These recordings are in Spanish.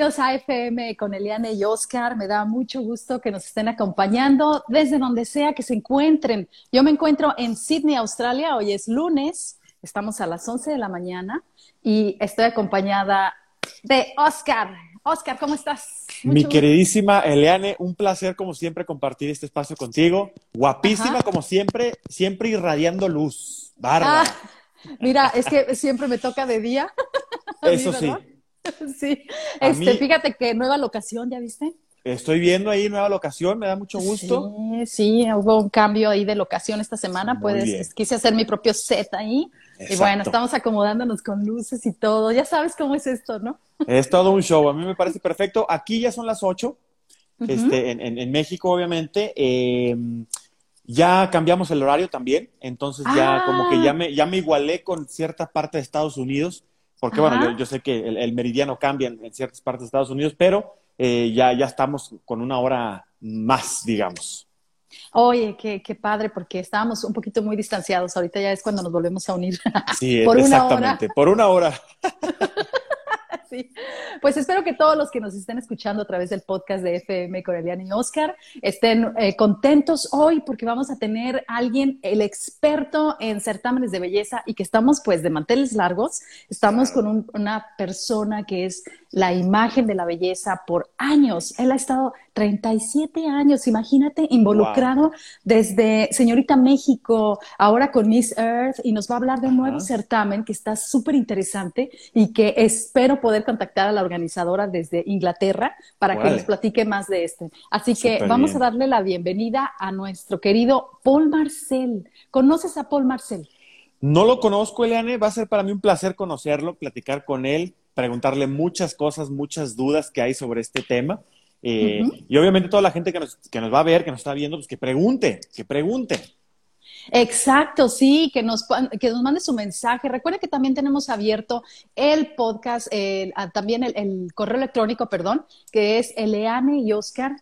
Bienvenidos a FM con Eliane y Oscar. Me da mucho gusto que nos estén acompañando desde donde sea que se encuentren. Yo me encuentro en Sydney, Australia. Hoy es lunes. Estamos a las 11 de la mañana y estoy acompañada de Oscar. Oscar, ¿cómo estás? Mi queridísima Eliane, un placer como siempre compartir este espacio contigo. Guapísima como siempre, siempre irradiando luz. Bárbara. Ah, mira, es que siempre me toca de día. Eso sí. Sí. Este, fíjate que nueva locación, ¿ya viste? Estoy viendo ahí nueva locación, me da mucho gusto. Sí, sí, hubo un cambio ahí de locación esta semana, pues quise hacer mi propio set ahí. Y bueno, estamos acomodándonos con luces y todo. Ya sabes cómo es esto, ¿no? Es todo un show, a mí me parece perfecto. Aquí ya son las 8, este, en, México obviamente. Em, ya cambiamos el horario también, entonces ya como que ya ah. me, ya me igualé con cierta parte de Estados Unidos, porque bueno, yo, sé que el, meridiano cambia en, ciertas partes de Estados Unidos, pero eh, ya, ya estamos con una hora más, digamos. Oye, qué, qué, padre, porque estábamos un poquito muy distanciados. Ahorita ya es cuando nos volvemos a unir. Sí, por exactamente, por una hora. sí. Pues espero que todos los que nos estén escuchando a través del podcast de FM Corelian y Oscar estén eh, contentos hoy porque vamos a tener a alguien, el experto en certámenes de belleza y que estamos pues de manteles largos. Estamos con una persona que es la imagen de la belleza por años. Él ha estado 37 años, imagínate, involucrado desde Señorita México, ahora con Miss Earth, y nos va a hablar de un nuevo certamen que está súper interesante y que espero poder contactar a la organizadora desde Inglaterra para que nos platique más de este. Así que vamos a darle la bienvenida a nuestro querido Paul Marcel. ¿Conoces a Paul Marcel? No lo conozco, Eliane. Va a ser para mí un placer conocerlo, platicar con él, preguntarle muchas cosas, muchas dudas que hay sobre este tema. Eh, y obviamente toda la gente que nos, que nos va a ver, que nos está viendo, pues que pregunte, que pregunte. Exacto, sí, que nos, que nos mande su mensaje. Recuerde que también tenemos abierto el podcast, ah, también el, correo electrónico, perdón, que es eleane y oscar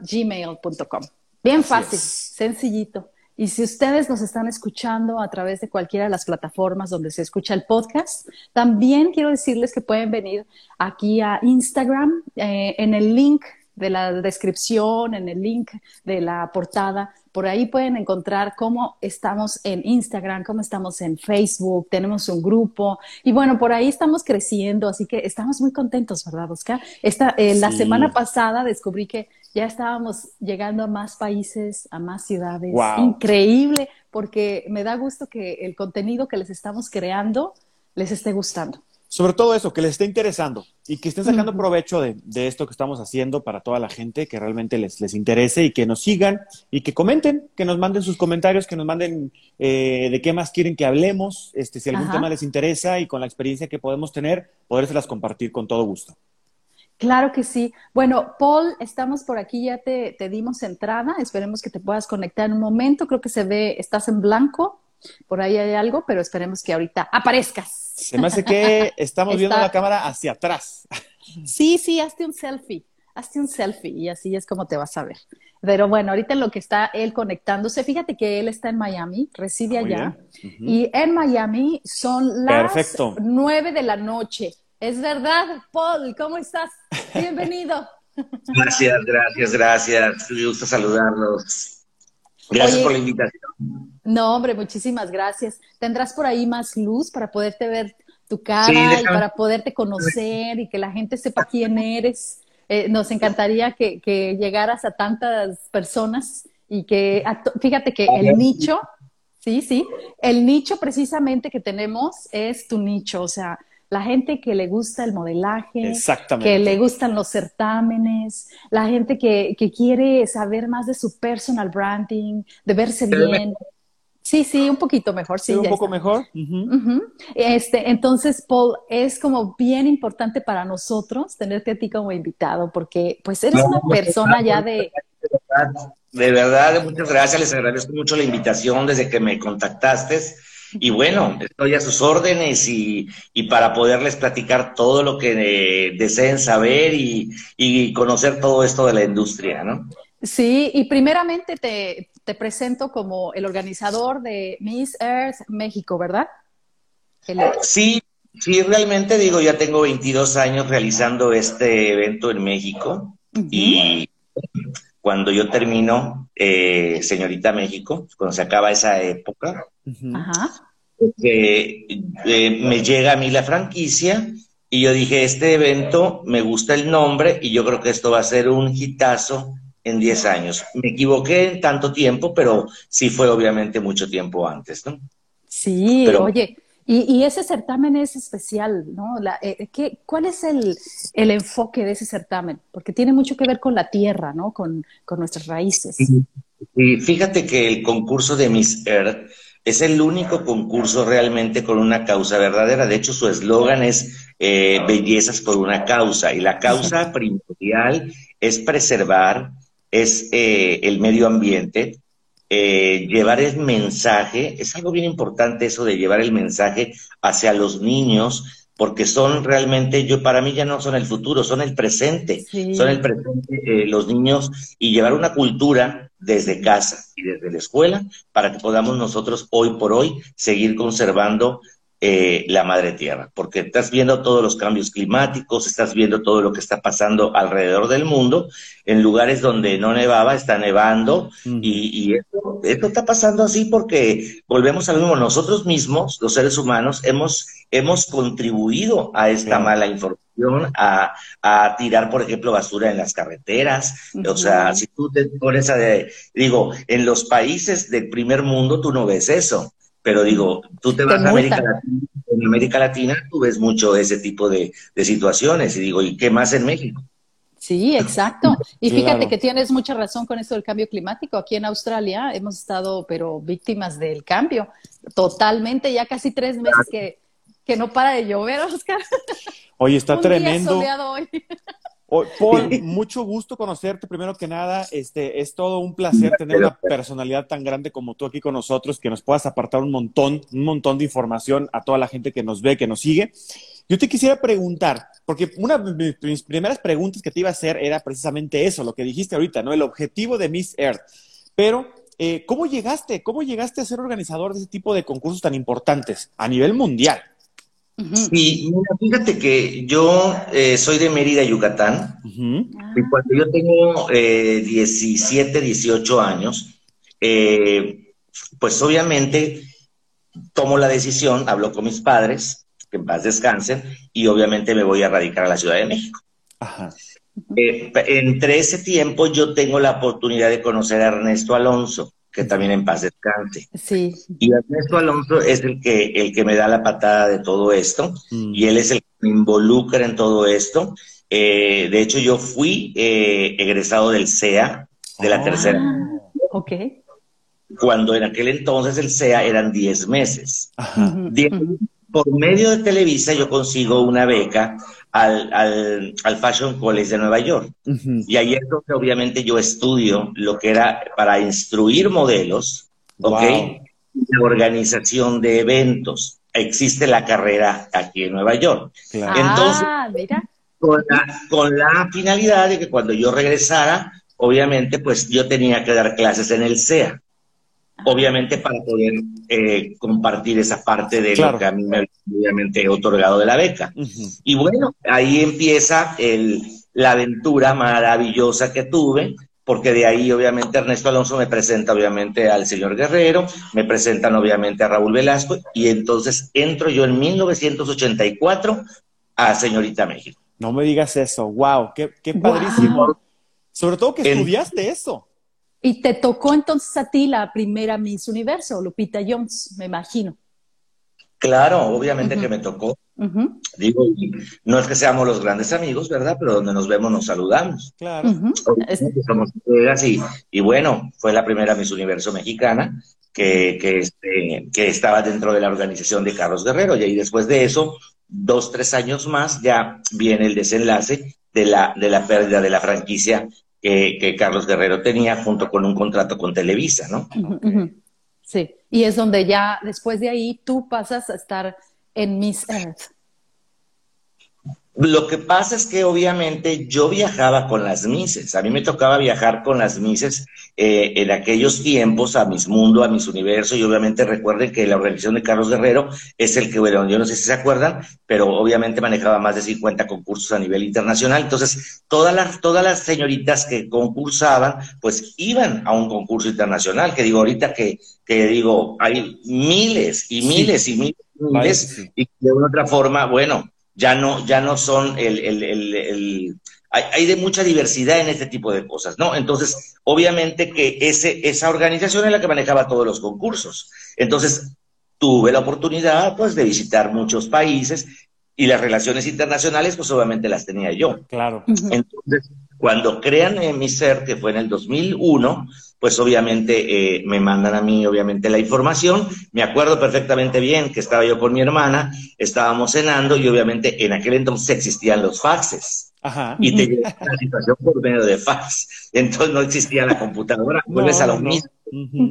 gmail.com. Bien fácil, sencillito. Y si ustedes nos están escuchando a través de cualquiera de las plataformas donde se escucha el podcast, también quiero decirles que pueden venir aquí a Instagram eh, en el link de la descripción, en el link de la portada. Por ahí pueden encontrar cómo estamos en Instagram, cómo estamos en Facebook, tenemos un grupo y bueno, por ahí estamos creciendo, así que estamos muy contentos, ¿verdad, Oscar? Esta, eh, La semana pasada descubrí que ya estábamos llegando a más países, a más ciudades. Increíble, porque me da gusto que el contenido que les estamos creando les esté gustando. Sobre todo eso, que les esté interesando y que estén sacando provecho de, esto que estamos haciendo para toda la gente, que realmente les, les interese y que nos sigan y que comenten, que nos manden sus comentarios, que nos manden eh, de qué más quieren que hablemos, este, si algún tema les interesa y con la experiencia que podemos tener, podérselas compartir con todo gusto. Claro que sí. Bueno, Paul, estamos por aquí, ya te, te, dimos entrada. Esperemos que te puedas conectar en un momento. Creo que se ve, estás en blanco. Por ahí hay algo, pero esperemos que ahorita aparezcas. Se me hace que estamos viendo la cámara hacia atrás. Sí, sí, hazte un selfie. Hazte un selfie y así es como te vas a ver. Pero bueno, ahorita en lo que está él conectándose, fíjate que él está en Miami, reside allá. Y en Miami son las nueve de la noche. Es verdad, Paul, ¿cómo estás? Bienvenido. Gracias, gracias, gracias. Me gusta saludarlos. Gracias por la invitación. No, hombre, muchísimas gracias. ¿Tendrás por ahí más luz para poderte ver tu cara y para poderte conocer y que la gente sepa quién eres? Eh, nos encantaría que, llegaras a tantas personas y que, fíjate que el nicho, sí, sí, el nicho precisamente que tenemos es tu nicho, o sea, la gente que le gusta el modelaje, que le gustan los certámenes, la gente que, quiere saber más de su personal branding, de verse bien. Sí, sí, un poquito mejor, sí. un poco mejor. este, entonces, Paul, es como bien importante para nosotros tenerte a ti como invitado, porque pues eres una persona ya de... De verdad, muchas gracias, les agradezco mucho la invitación desde que me contactaste y bueno, estoy a sus órdenes y, para poderles platicar todo lo que eh, deseen saber y, conocer todo esto de la industria, ¿no? Sí, y primeramente te, te presento como el organizador de Miss Earth México, ¿verdad? Sí, Sí, realmente digo, ya tengo 22 años realizando este evento en México y cuando yo termino, eh, señorita México, cuando se acaba esa época, eh, me llega a mí la franquicia y yo dije, este evento me gusta el nombre y yo creo que esto va a ser un hitazo en 10 años. Me equivoqué en tanto tiempo, pero sí fue obviamente mucho tiempo antes, ¿no? Sí, oye, y, ese certamen es especial, ¿no? Eh, ¿qué, ¿Cuál es el, enfoque de ese certamen? Porque tiene mucho que ver con la tierra, ¿no? Con, nuestras raíces. Y fíjate que el concurso de Miss Earth es el único concurso realmente con una causa verdadera. De hecho, su eslogan es eh, Bellezas por una causa. Y la causa primordial es preservar, es eh, el medio ambiente, eh, llevar el mensaje. Es algo bien importante eso de llevar el mensaje hacia los niños porque son realmente, yo para mí ya no son el futuro, son el presente, son el presente eh, los niños y llevar una cultura desde casa y desde la escuela para que podamos nosotros hoy por hoy seguir conservando eh, la madre tierra, porque estás viendo todos los cambios climáticos, estás viendo todo lo que está pasando alrededor del mundo, en lugares donde no nevaba, está nevando, y, esto, esto, está pasando así porque volvemos a lo mismo, nosotros mismos, los seres humanos, hemos, hemos contribuido a esta mala información, a, a, tirar, por ejemplo, basura en las carreteras, o sea, si tú te pones a, digo, en los países del primer mundo tú no ves eso, pero digo, tú te vas a América Latina, en América Latina tú ves mucho ese tipo de, situaciones y digo, ¿y qué más en México? Sí, exacto. Y fíjate que tienes mucha razón con esto del cambio climático. Aquí en Australia hemos estado, pero víctimas del cambio. Totalmente, ya casi tres meses que, que no para de llover, Oscar. Oye, está tremendo. hoy. Paul, mucho gusto conocerte. Primero que nada, este, es todo un placer tener una personalidad tan grande como tú aquí con nosotros, que nos puedas apartar un montón, un montón de información a toda la gente que nos ve, que nos sigue. Yo te quisiera preguntar, porque una de mis primeras preguntas que te iba a hacer era precisamente eso, lo que dijiste ahorita, ¿no? El objetivo de Miss Earth. Pero, eh, ¿cómo llegaste? ¿Cómo llegaste a ser organizador de ese tipo de concursos tan importantes a nivel mundial? Sí, fíjate que yo eh, soy de Mérida, Yucatán, y cuando yo tengo eh, 17, 18 años, eh, pues obviamente tomo la decisión, hablo con mis padres, que en paz descansen, y obviamente me voy a radicar a la Ciudad de México. Eh, entre ese tiempo yo tengo la oportunidad de conocer a Ernesto Alonso que también en paz descanse. Sí. Y Ernesto Alonso es el que, el que me da la patada de todo esto, mm. y él es el que me involucra en todo esto. Eh, de hecho, yo fui eh, egresado del CEA, de la ah, tercera. Ok. Cuando en aquel entonces el CEA eran 10 meses. Por medio de Televisa yo consigo una beca al, al, al Fashion College de Nueva York. Y ahí es donde obviamente yo estudio lo que era para instruir modelos, ¿ok? La organización de eventos. Existe la carrera aquí en Nueva York. Entonces, ah, Con, la, con la finalidad de que cuando yo regresara, obviamente, pues yo tenía que dar clases en el CEA obviamente para poder eh, compartir esa parte de lo que a mí me obviamente otorgado de la beca. Y bueno, ahí empieza el, la aventura maravillosa que tuve, porque de ahí obviamente Ernesto Alonso me presenta obviamente al señor Guerrero, me presentan obviamente a Raúl Velasco, y entonces entro yo en 1984 a Señorita México. No me digas eso, wow, qué, qué padrísimo. Sobre todo que estudiaste eso. Y te tocó entonces a ti la primera Miss Universo, Lupita Jones, me imagino. Claro, obviamente que me tocó. Digo, no es que seamos los grandes amigos, ¿verdad? Pero donde nos vemos nos saludamos. Claro. Somos colegas y, y, bueno, fue la primera Miss Universo mexicana que, que, este, que estaba dentro de la organización de Carlos Guerrero. Y ahí después de eso, dos, tres años más, ya viene el desenlace de la, de la pérdida de la franquicia que, Carlos Guerrero tenía junto con un contrato con Televisa, ¿no? Sí, y es donde ya después de ahí tú pasas a estar en Miss Earth. Lo que pasa es que obviamente yo viajaba con las Mises. A mí me tocaba viajar con las Mises eh, en aquellos tiempos a mis mundos, a mis universos. Y obviamente recuerden que la organización de Carlos Guerrero es el que, bueno, yo no sé si se acuerdan, pero obviamente manejaba más de 50 concursos a nivel internacional. Entonces, todas las, todas las señoritas que concursaban, pues iban a un concurso internacional. Que digo, ahorita que, que digo, hay miles y miles y miles y miles. Y de una otra forma, bueno ya no, ya no son el, el, el, hay, de mucha diversidad en este tipo de cosas, ¿no? Entonces, obviamente que ese, esa organización es la que manejaba todos los concursos. Entonces, tuve la oportunidad, pues, de visitar muchos países y las relaciones internacionales, pues, obviamente las tenía yo. Claro. Entonces, cuando crean en mi ser, que fue en el 2001, pues obviamente eh, me mandan a mí, obviamente, la información. Me acuerdo perfectamente bien que estaba yo con mi hermana, estábamos cenando y obviamente en aquel entonces existían los faxes. Ajá. Y te llega la situación por medio de fax. Entonces no existía la computadora. Vuelves a lo mismo.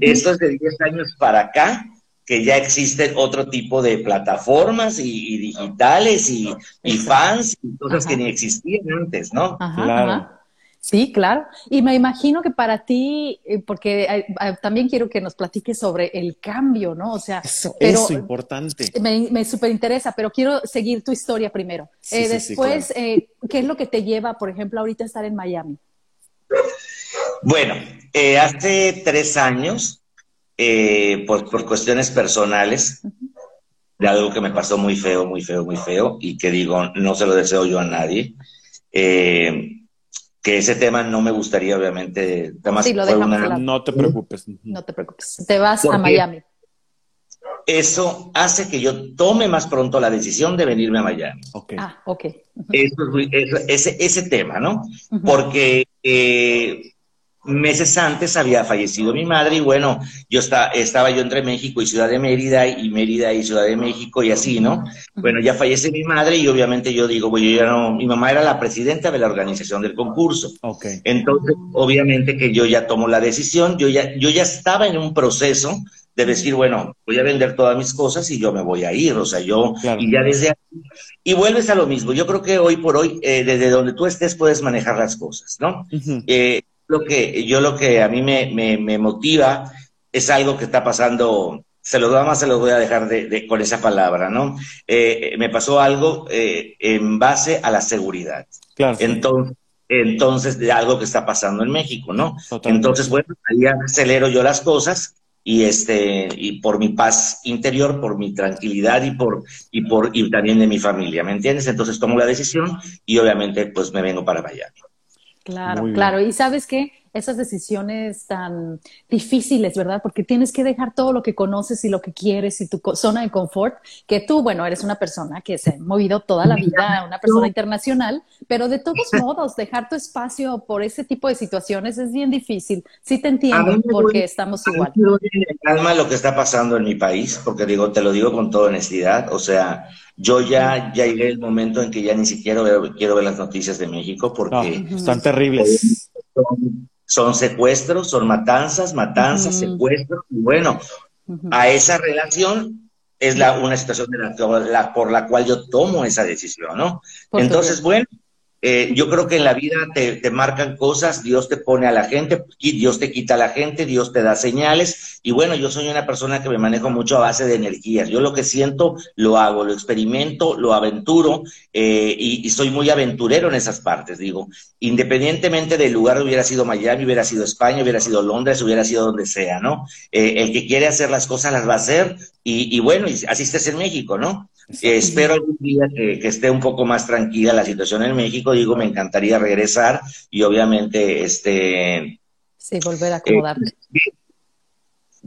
Esto es de 10 años para acá que ya existen otro tipo de plataformas y, digitales y, fans y cosas que ni existían antes, ¿no? claro. Sí, claro. Y me imagino que para ti, eh, porque eh, eh, también quiero que nos platiques sobre el cambio, ¿no? O sea, eso, es importante. Me, me súper interesa, pero quiero seguir tu historia primero. después, ¿qué es lo que te lleva, por ejemplo, ahorita a estar en Miami? Bueno, hace tres años, por, por, cuestiones personales, de algo que me pasó muy feo, muy feo, muy feo, y que digo, no se lo deseo yo a nadie. Eh, que ese tema no me gustaría, obviamente. sí, lo dejamos No te preocupes. No te preocupes. Te vas a Miami. Eso hace que yo tome más pronto la decisión de venirme a Miami. Okay. Ah, ok. ese, ese tema, ¿no? Porque eh, meses antes había fallecido mi madre y bueno, yo estaba yo entre México y Ciudad de Mérida y Mérida y Ciudad de México y así, ¿no? Bueno, ya fallece mi madre y obviamente yo digo, bueno, yo ya no, mi mamá era la presidenta de la organización del concurso. Okay. Entonces, obviamente que yo ya tomo la decisión, yo ya, yo ya estaba en un proceso de decir, bueno, voy a vender todas mis cosas y yo me voy a ir, o sea, yo, y ya desde aquí, y vuelves a lo mismo, yo creo que hoy por hoy, eh, desde donde tú estés, puedes manejar las cosas, ¿no? Lo que, yo lo que a mí me, me, motiva es algo que está pasando, se lo más se lo voy a dejar de, con esa palabra, ¿no? Eh, me pasó algo eh, en base a la seguridad. Claro. Entonces, entonces, de algo que está pasando en México, ¿no? Entonces, bueno, ahí acelero yo las cosas y este y por mi paz interior, por mi tranquilidad y por y por y también de mi familia, ¿me entiendes? Entonces tomo la decisión y obviamente pues me vengo para Miami. Claro, claro. Y sabes qué, esas decisiones tan difíciles, ¿verdad? Porque tienes que dejar todo lo que conoces y lo que quieres y tu zona de confort, que tú, bueno, eres una persona que se ha movido toda la vida, una persona internacional, pero de todos modos, dejar tu espacio por ese tipo de situaciones es bien difícil. Sí te entiendo, porque estamos igual. calma lo que está pasando en mi país, porque digo, te lo digo con toda honestidad, o sea, yo ya, ya llegué el momento en que ya ni siquiera quiero ver las noticias de México porque... están terribles son secuestros, son matanzas, matanzas, secuestros, y bueno, a esa relación es la, una situación de la, por la cual yo tomo esa decisión, ¿no? Entonces, bueno, eh, yo creo que en la vida te, marcan cosas, Dios te pone a la gente, Dios te quita a la gente, Dios te da señales. Y bueno, yo soy una persona que me manejo mucho a base de energías. Yo lo que siento, lo hago, lo experimento, lo aventuro eh, y, soy muy aventurero en esas partes, digo. Independientemente del lugar, hubiera sido Miami, hubiera sido España, hubiera sido Londres, hubiera sido donde sea, ¿no? Eh, el que quiere hacer las cosas las va a hacer y, bueno, y así en México, ¿no? Espero algún día que, esté un poco más tranquila la situación en México. Digo, me encantaría regresar y obviamente, este... Sí, volver a acomodarme. Eh,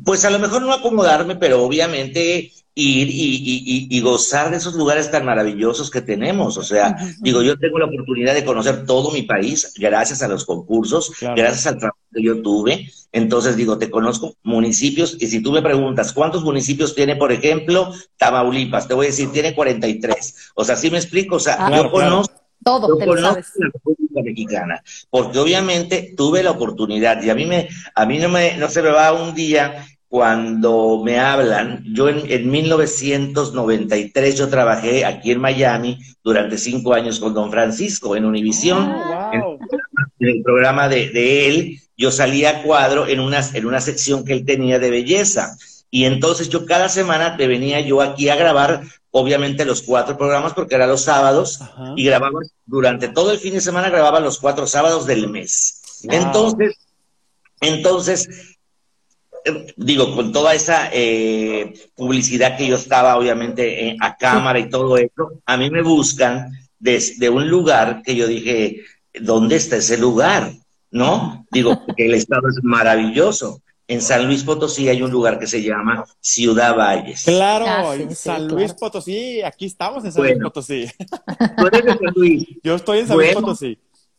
pues a lo mejor no acomodarme, pero obviamente ir y, y, gozar de esos lugares tan maravillosos que tenemos. O sea, digo, yo tengo la oportunidad de conocer todo mi país gracias a los concursos, gracias al trabajo que yo tuve. Entonces, digo, te conozco municipios y si tú me preguntas cuántos municipios tiene, por ejemplo, Tamaulipas, te voy a decir, tiene 43. O sea, ¿sí me explico? O sea, ah, yo conozco todo, te la República Mexicana, porque obviamente tuve la oportunidad y a mí me, a mí no me, no se me va un día cuando me hablan, yo en, en 1993 yo trabajé aquí en Miami durante cinco años con Don Francisco en Univisión. Ah, en, wow. en el programa de, de él, yo salía a cuadro en una, en una sección que él tenía de belleza. Y entonces yo cada semana te venía yo aquí a grabar, obviamente los cuatro programas, porque eran los sábados, Ajá. y grababa durante todo el fin de semana, grababa los cuatro sábados del mes. Wow. Entonces, entonces, eh, digo, con toda esa eh, publicidad que yo estaba, obviamente, eh, a cámara y todo eso, a mí me buscan desde un lugar que yo dije, ¿dónde está ese lugar? ¿No? Digo, porque el estado es maravilloso. En San Luis Potosí hay un lugar que se llama Ciudad Valles. Claro, Ah, sí, en sí, San claro. Luis Potosí, aquí estamos en San Luis. Potosí. ¿Tú eres de San Luis? Yo estoy en San Luis. Potosí.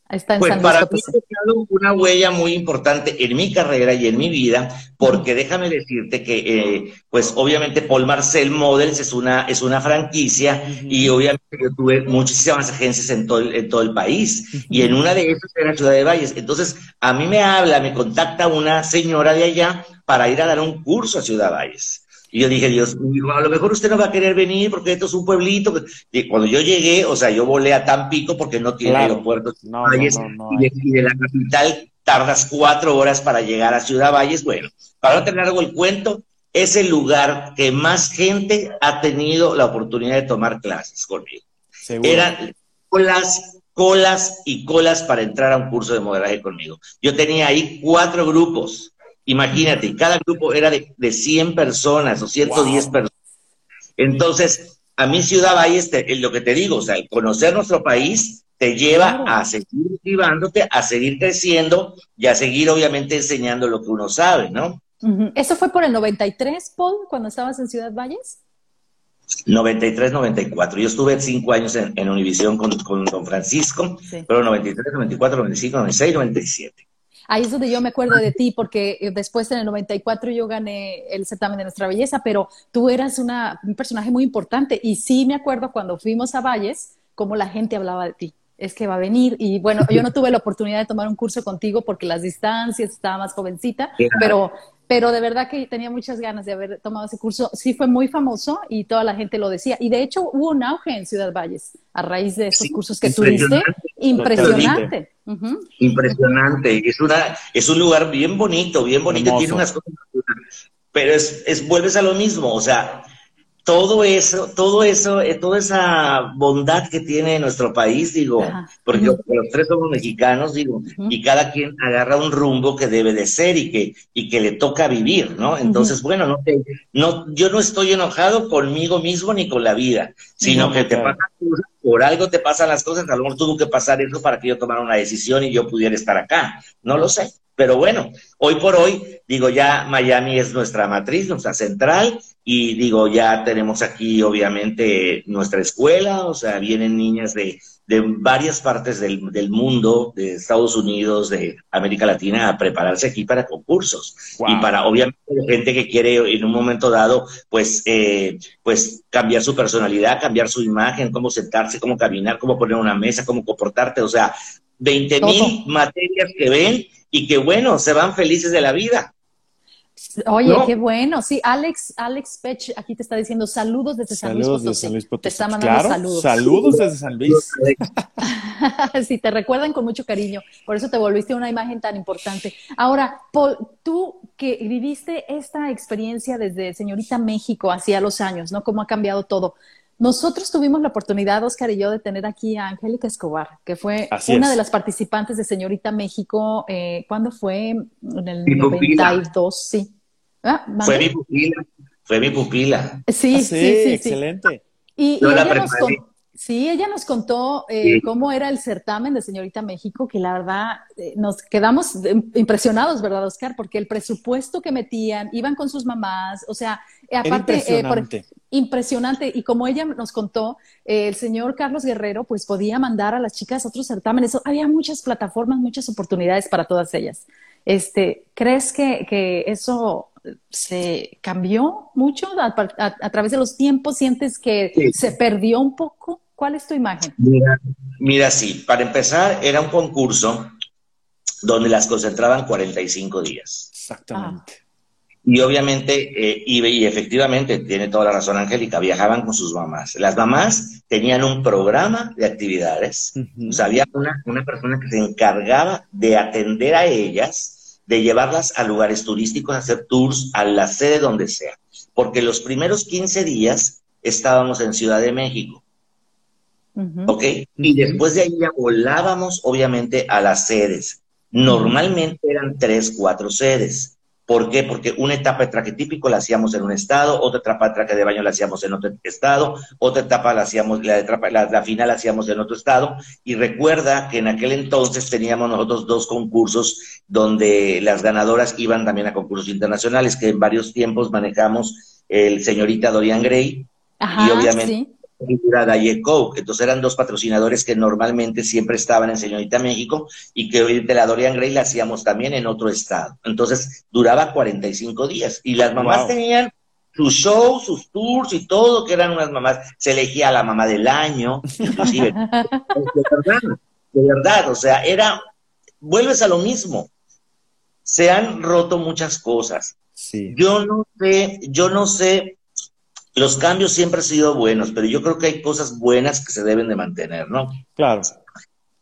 Está en Pues San Luis para mí ha dejado una huella muy importante en mi carrera y en mi vida, porque déjame decirte que, eh, pues obviamente Paul Marcel Models es una, es una franquicia y obviamente yo tuve muchísimas agencias en todo, el- en todo el país y en una de esas era Ciudad de Valles. Entonces, a mí me habla, me contacta una señora de allá para ir a dar un curso a Ciudad Valles. Y yo dije, Dios mío, a lo mejor usted no va a querer venir porque esto es un pueblito. Y cuando yo llegué, o sea, yo volé a Tampico porque no tiene Claro. aeropuerto. No, Valles, no, no, no y, de, y de la capital tardas cuatro horas para llegar a Ciudad Valles. Bueno, para no tener largo el cuento, es el lugar que más gente ha tenido la oportunidad de tomar clases conmigo. Seguro. Eran colas, colas y colas para entrar a un curso de modelaje conmigo. Yo tenía ahí cuatro grupos. Imagínate, cada grupo era de, de 100 personas o 110 Wow. personas. Entonces, a mí Ciudad Valles, te- es lo que te digo, o sea, el conocer nuestro país te lleva a seguir motivándote, a seguir creciendo y a seguir obviamente enseñando lo que uno sabe, ¿no? ¿Eso fue por el 93, Paul, cuando estabas en Ciudad Valles? 93, 94. Yo estuve cinco años en, en Univisión con, con Don Francisco, Sí. pero 93, 94, 95, 96, 97. Ahí es donde yo me acuerdo de ti, porque eh, después en el 94 yo gané el certamen de nuestra belleza, pero tú eras una, un personaje muy importante y sí me acuerdo cuando fuimos a Valles, cómo la gente hablaba de ti. Es que va a venir y bueno, yo no tuve la oportunidad de tomar un curso contigo porque las distancias, estaba más jovencita, pero, pero de verdad que tenía muchas ganas de haber tomado ese curso. Sí fue muy famoso y toda la gente lo decía. Y de hecho hubo un auge en Ciudad Valles a raíz de esos Sí, cursos que tuviste. impresionante. Impresionante. Es una, es un lugar bien bonito, bien bonito, Hermoso. tiene unas cosas, pero es, es, vuelves a lo mismo, o sea, todo eso, todo eso, eh, toda esa bondad que tiene nuestro país, digo, Ajá. porque los tres somos mexicanos, digo, y cada quien agarra un rumbo que debe de ser y que, y que le toca vivir, ¿no? Entonces, bueno, no te, no, yo no estoy enojado conmigo mismo ni con la vida, sino No, que te pasan cosas, por algo te pasan las cosas, a lo mejor tuvo que pasar eso para que yo tomara una decisión y yo pudiera estar acá, no lo sé. Pero bueno, hoy por hoy, digo, ya Miami es nuestra matriz, nuestra central, y digo, ya tenemos aquí obviamente nuestra escuela, o sea, vienen niñas de, de varias partes del, del mundo, de Estados Unidos, de América Latina, a prepararse aquí para concursos. Wow. Y para, obviamente, gente que quiere en un momento dado, pues, eh, pues, cambiar su personalidad, cambiar su imagen, cómo sentarse, cómo caminar, cómo poner una mesa, cómo comportarte, o sea, 20 mil materias que ven y que, bueno, se van felices de la vida. Oye, No. qué bueno. Sí, Alex, Alex Pech aquí te está diciendo saludos desde San Luis Saludos Potosí. de San Luis Potosí. Te está mandando claro, saludos. saludos desde San Luis. sí, te recuerdan con mucho cariño. Por eso te volviste una imagen tan importante. Ahora, Paul, tú que viviste esta experiencia desde Señorita México hacia los años, ¿no? Cómo ha cambiado todo. Nosotros tuvimos la oportunidad, Oscar y yo, de tener aquí a Angélica Escobar, que fue Así una es. de las participantes de Señorita México. Eh, ¿Cuándo fue? En el Mi pupila. 92, sí. Ah. Fue mi pupila, fue mi pupila. Sí, Ah, sí, sí, sí. excelente. Y, Yo y la ella nos preparé. con- sí, ella nos contó eh, Sí. cómo era el certamen de Señorita México, que la verdad eh, nos quedamos eh, impresionados, ¿verdad, Oscar? Porque el presupuesto que metían, iban con sus mamás, o sea, eh, Era aparte, eh, por- impresionante. impresionante. Y como ella nos contó, eh, el señor Carlos Guerrero, pues podía mandar a las chicas a otros certámenes. Había muchas plataformas, muchas oportunidades para todas ellas. Este, ¿Crees que, que eso se cambió mucho a, a- a través de los tiempos? ¿Sientes que Sí. se perdió un poco? ¿Cuál es tu imagen? Mira, mira, sí, para empezar, era un concurso donde las concentraban 45 días. Exactamente. Y obviamente, eh, y, efectivamente, tiene toda la razón Angélica, viajaban con sus mamás. Las mamás tenían un programa de actividades, o sea, había una, una persona que se encargaba de atender a ellas, de llevarlas a lugares turísticos, a hacer tours, a la sede donde sea. Porque los primeros 15 días estábamos en Ciudad de México. ¿Ok? Y después de ahí ya volábamos, obviamente, a las sedes. Normalmente eran tres, cuatro sedes. ¿Por qué? Porque una etapa de traje típico la hacíamos en un estado, otra etapa de traje de baño la hacíamos en otro estado, otra etapa la hacíamos, la, etapa, la, final la hacíamos en otro estado. Y recuerda que en aquel entonces teníamos nosotros dos concursos donde las ganadoras iban también a concursos internacionales, que en varios tiempos manejamos el señorita Dorian Gray y obviamente figura Entonces eran dos patrocinadores que normalmente siempre estaban en Señorita México y que de la Dorian Gray la hacíamos también en otro estado. Entonces duraba 45 días y las mamás tenían sus shows, sus tours y todo, que eran unas mamás. Se elegía a la mamá del año, inclusive. de verdad, de verdad, o sea, era, vuelves a lo mismo. Se han roto muchas cosas. Sí. Yo no sé, yo no sé los cambios siempre han sido buenos, pero yo creo que hay cosas buenas que se deben de mantener, ¿no? Claro.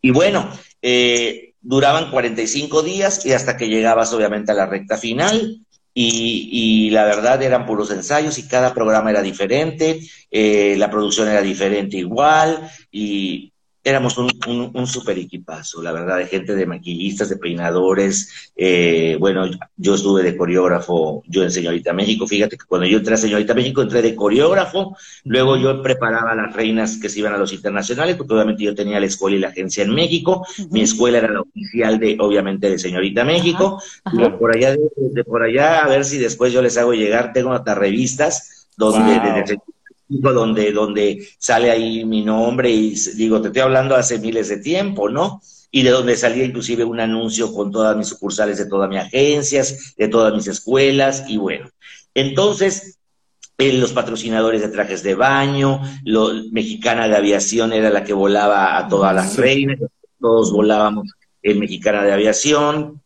Y bueno, eh, duraban 45 días y hasta que llegabas obviamente a la recta final. Y, y, la verdad eran puros ensayos y cada programa era diferente, eh, la producción era diferente igual y éramos un, un, super equipazo, la verdad, de gente de maquillistas, de peinadores. Eh, bueno, yo estuve de coreógrafo, yo en Señorita México. Fíjate que cuando yo entré a Señorita México entré de coreógrafo, luego yo preparaba a las reinas que se iban a los internacionales, porque obviamente yo tenía la escuela y la agencia en México. Mi escuela era la oficial de, obviamente, de Señorita México. por allá, de, por allá, a ver si después yo les hago llegar, tengo hasta revistas donde donde, donde sale ahí mi nombre y digo, te estoy hablando hace miles de tiempo, ¿no? Y de donde salía inclusive un anuncio con todas mis sucursales de todas mis agencias, de todas mis escuelas, y bueno. Entonces, los patrocinadores de trajes de baño, lo, Mexicana de Aviación era la que volaba a todas las reinas, todos volábamos en Mexicana de Aviación.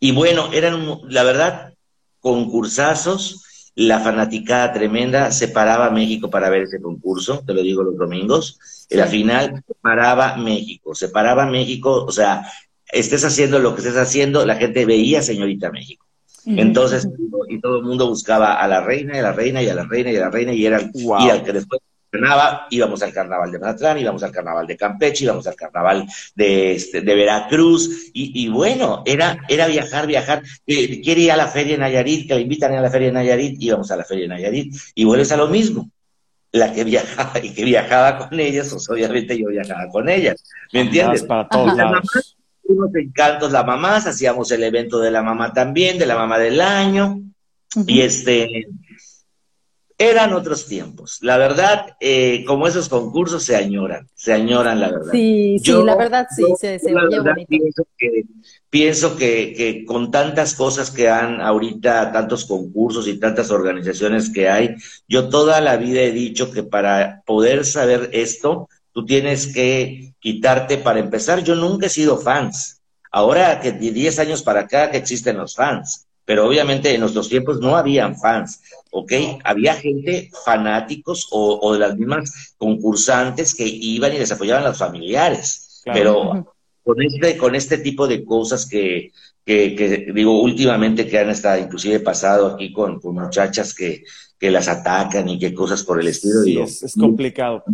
Y bueno, eran, la verdad, concursazos la fanaticada tremenda se paraba a México para ver ese concurso, te lo digo los domingos. En la final se paraba México, se paraba México, o sea, estés haciendo lo que estés haciendo, la gente veía Señorita México. Entonces, y todo el mundo buscaba a la reina, y a la reina, y a la reina, y a la reina, y era y al que después íbamos al carnaval de Mazatlán, íbamos al carnaval de Campeche, íbamos al carnaval de, este, de Veracruz, y, bueno, era, era viajar, viajar. Eh, quiere ir a la feria de Nayarit, que le invitan a la feria de Nayarit, íbamos a la feria de Nayarit, y vuelves a lo mismo. La que viajaba y que viajaba con ellas, pues obviamente yo viajaba con ellas. ¿Me entiendes? Para todos lados. Unos encantos la mamás, hacíamos el evento de la mamá también, de la mamá del año, y este, eran otros tiempos. La verdad, eh, como esos concursos se añoran, se añoran, la verdad. Sí, sí, la verdad sí, se, se que, pienso que, que, con tantas cosas que han ahorita, tantos concursos y tantas organizaciones que hay, yo toda la vida he dicho que para poder saber esto, tú tienes que quitarte, para empezar, yo nunca he sido fans. Ahora que de 10 años para acá que existen los fans pero obviamente en nuestros tiempos no habían fans, ¿ok? Había gente, fanáticos o, de las mismas concursantes que iban y les apoyaban a los familiares, pero con este, con este tipo de cosas que, que, digo, últimamente que han estado, inclusive pasado aquí con, muchachas que, que, las atacan y que cosas por el estilo. digo, es, complicado.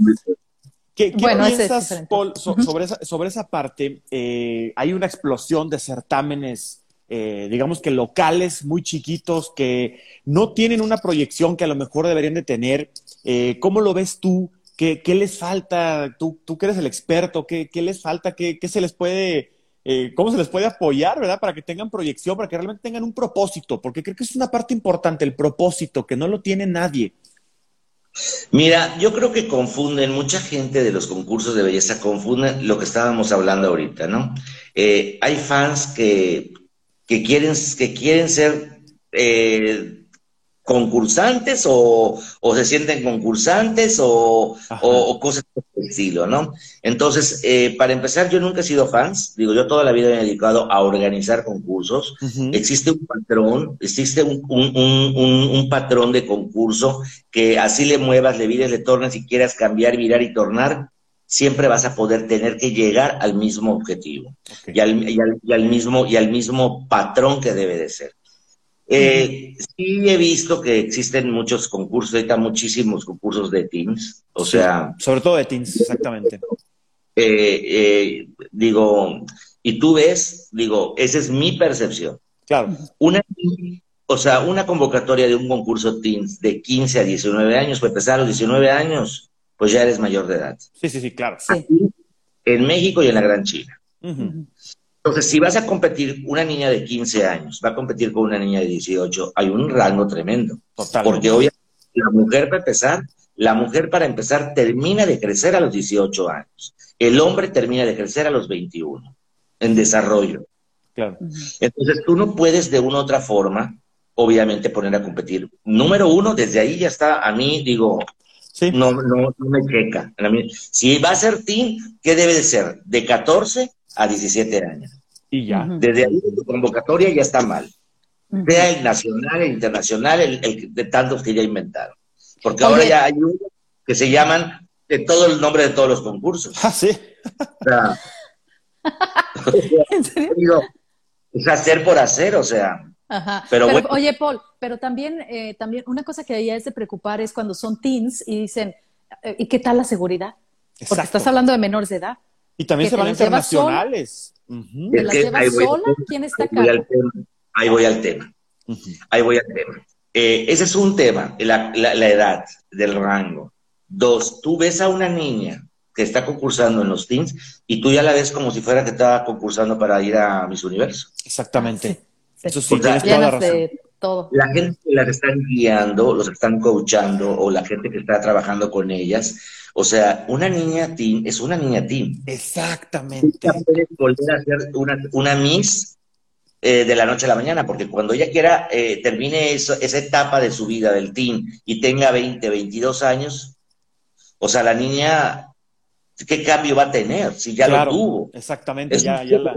¿Qué, piensas, Paul, sobre, esa, sobre esa parte? Eh, hay una explosión de certámenes eh, digamos que locales muy chiquitos que no tienen una proyección que a lo mejor deberían de tener. Eh, ¿Cómo lo ves tú? ¿Qué, les falta? Tú, tú que eres el experto, ¿qué, les falta? ¿Qué, se les puede, eh, cómo se les puede apoyar, verdad? Para que tengan proyección, para que realmente tengan un propósito, porque creo que es una parte importante, el propósito, que no lo tiene nadie. Mira, yo creo que confunden, mucha gente de los concursos de belleza confunden lo que estábamos hablando ahorita, ¿no? hay fans que que quieren, que quieren ser, eh, concursantes o, se sienten concursantes o, cosas por el estilo, ¿no? Entonces, eh, para empezar, yo nunca he sido fans, digo, yo toda la vida me he dedicado a organizar concursos. Existe un patrón, existe un, un, patrón de concurso que así le muevas, le vires, le tornes, si quieras cambiar, virar y tornar, siempre vas a poder tener que llegar al mismo objetivo y, al, y, al, mismo, y al mismo patrón que debe de ser. Eh, sí he visto que existen muchos concursos, ahorita muchísimos concursos de teams, o sea... Sobre todo de teams, exactamente. Eh, eh, digo, y tú ves, digo, esa es mi percepción. Claro. Una, o sea, una convocatoria de un concurso teams de 15 a 19 años, pues empezar a los 19 años, pues ya eres mayor de edad. Sí, sí, sí, claro. en México y en la Gran China. Entonces, si vas a competir, una niña de 15 años va a competir con una niña de 18, hay un rango tremendo. Porque obviamente la mujer para empezar, la mujer para empezar termina de crecer a los 18 años. El hombre termina de crecer a los 21 en desarrollo. Claro. Entonces, tú no puedes de una u otra forma, obviamente, poner a competir. Número uno, desde ahí ya está, a mí digo, no, no, no me checa. Si va a ser team, ¿qué debe de ser? De 14 a 17 años. Y ya. Desde ahí tu convocatoria ya está mal. Sea el nacional, el internacional, el, de tantos que ya inventaron. Porque ahora ya hay uno que se llaman de todo el nombre de todos los concursos. Ah, sí. O sea, ¿En serio? es hacer por hacer, o sea. Ajá. Pero, oye, Paul, pero también, eh, también una cosa que ya es de preocupar es cuando son teens y dicen, eh, ¿y qué tal la seguridad? Porque estás hablando de menores de edad. Y también se van internacionales. ¿Te las llevas sola? ¿Quién está acá? Ahí voy al tema. Ahí voy al tema. Eh, ese es un tema, la, edad del rango. Dos, tú ves a una niña que está concursando en los teens y tú ya la ves como si fuera que estaba concursando para ir a Miss Universo. Exactamente. Eso sí, tienes toda la razón. Todo. La gente que las están guiando, los están coachando o la gente que está trabajando con ellas, o sea, una niña teen es una niña teen. Exactamente. Ella puede volver a ser una, una Miss eh, de la noche a la mañana, porque cuando ella quiera, eh, termine esa etapa de su vida del teen y tenga 20, 22 años, o sea, la niña, ¿qué cambio va a tener si ya lo tuvo? Exactamente, ya, ya la...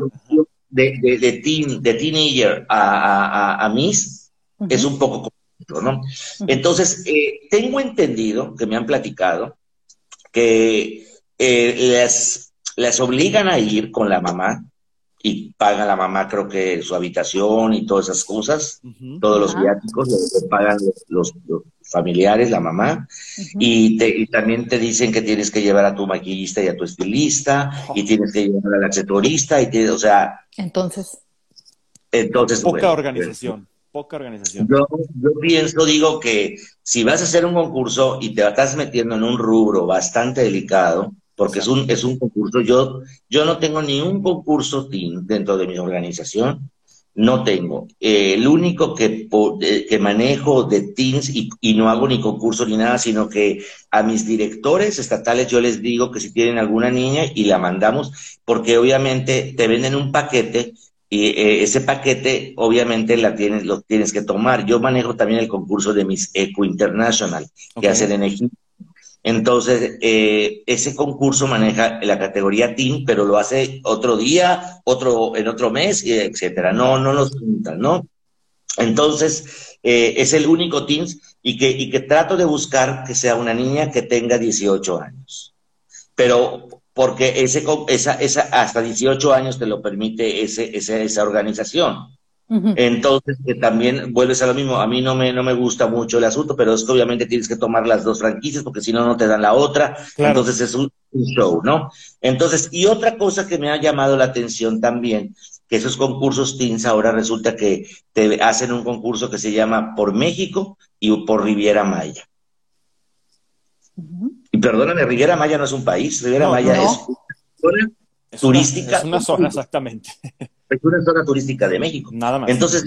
De, de, de, teen, de teenager a, a, a Miss es un poco complicado, ¿no? Entonces, eh, tengo entendido que me han platicado que eh, les, les obligan a ir con la mamá y pagan la mamá, creo que su habitación y todas esas cosas, todos los viáticos los pagan los, familiares, la mamá, y, te, también te dicen que tienes que llevar a tu maquillista y a tu estilista, y tienes que llevar al accetorista, y te, o sea... Entonces... Entonces... Poca organización poca organización. Yo, yo, pienso, digo que si vas a hacer un concurso y te estás metiendo en un rubro bastante delicado, porque es un, es un concurso, yo, yo no tengo ni un concurso team dentro de mi organización, no tengo. Eh, el único que, eh, que manejo de teams y, y, no hago ni concurso ni nada, sino que a mis directores estatales yo les digo que si tienen alguna niña y la mandamos, porque obviamente te venden un paquete y eh, ese paquete obviamente la tienes, lo tienes que tomar. Yo manejo también el concurso de Miss Eco International que hacen en Egipto. Entonces, eh, ese concurso maneja la categoría team, pero lo hace otro día, otro en otro mes, etcétera. No, no nos juntan, ¿no? Entonces, eh, es el único team y que, y que trato de buscar que sea una niña que tenga 18 años. Pero porque ese, esa, esa, hasta 18 años te lo permite ese, esa organización. Entonces, que también vuelves a lo mismo. A mí no me, no me gusta mucho el asunto, pero es que obviamente tienes que tomar las dos franquicias porque si no, no te dan la otra. Entonces es un, show, ¿no? Entonces, y otra cosa que me ha llamado la atención también, que esos concursos teens ahora resulta que te hacen un concurso que se llama Por México y por Riviera Maya. Y perdóname, Riviera Maya no es un país, Riviera Maya es una zona turística. es una zona, exactamente. Es una zona turística de México. Nada más. Entonces,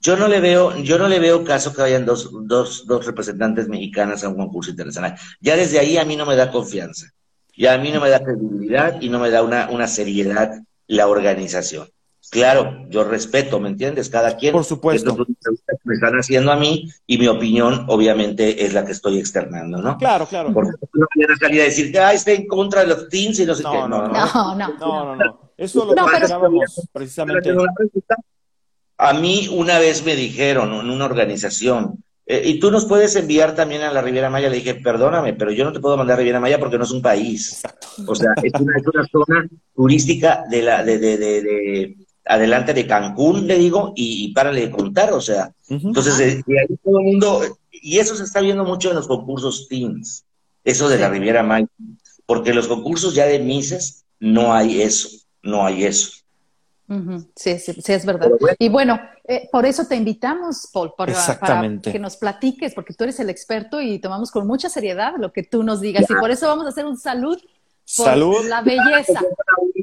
yo no le veo, yo no le veo caso que vayan dos, dos, dos representantes mexicanas a un concurso internacional. Ya desde ahí a mí no me da confianza. Ya a mí no me da credibilidad y no me da una, una seriedad la organización. Claro, yo respeto, ¿me entiendes? Cada quien. Por supuesto. me están haciendo a mí y mi opinión, obviamente, es la que estoy externando, ¿no? Claro, claro. Porque no voy a salir a decir que está en contra de los teens y no sé qué. No, no, no. No, no, Eso lo no, precisamente. A mí una vez me dijeron en una organización, eh, y tú nos puedes enviar también a la Riviera Maya. Le dije, perdóname, pero yo no te puedo mandar a Riviera Maya porque no es un país. O sea, es una, es una zona turística de la, de, de, de, adelante de Cancún, le digo, y, para de contar, o sea. Entonces, de, ahí todo el mundo, y eso se está viendo mucho en los concursos teens, eso de la Riviera Maya, porque los concursos ya de Mises no hay eso, no hay eso. Sí, sí, sí, es verdad. Y bueno, eh, por eso te invitamos, Paul, para, que nos platiques, porque tú eres el experto y tomamos con mucha seriedad lo que tú nos digas. Y por eso vamos a hacer un salud por salud. la belleza,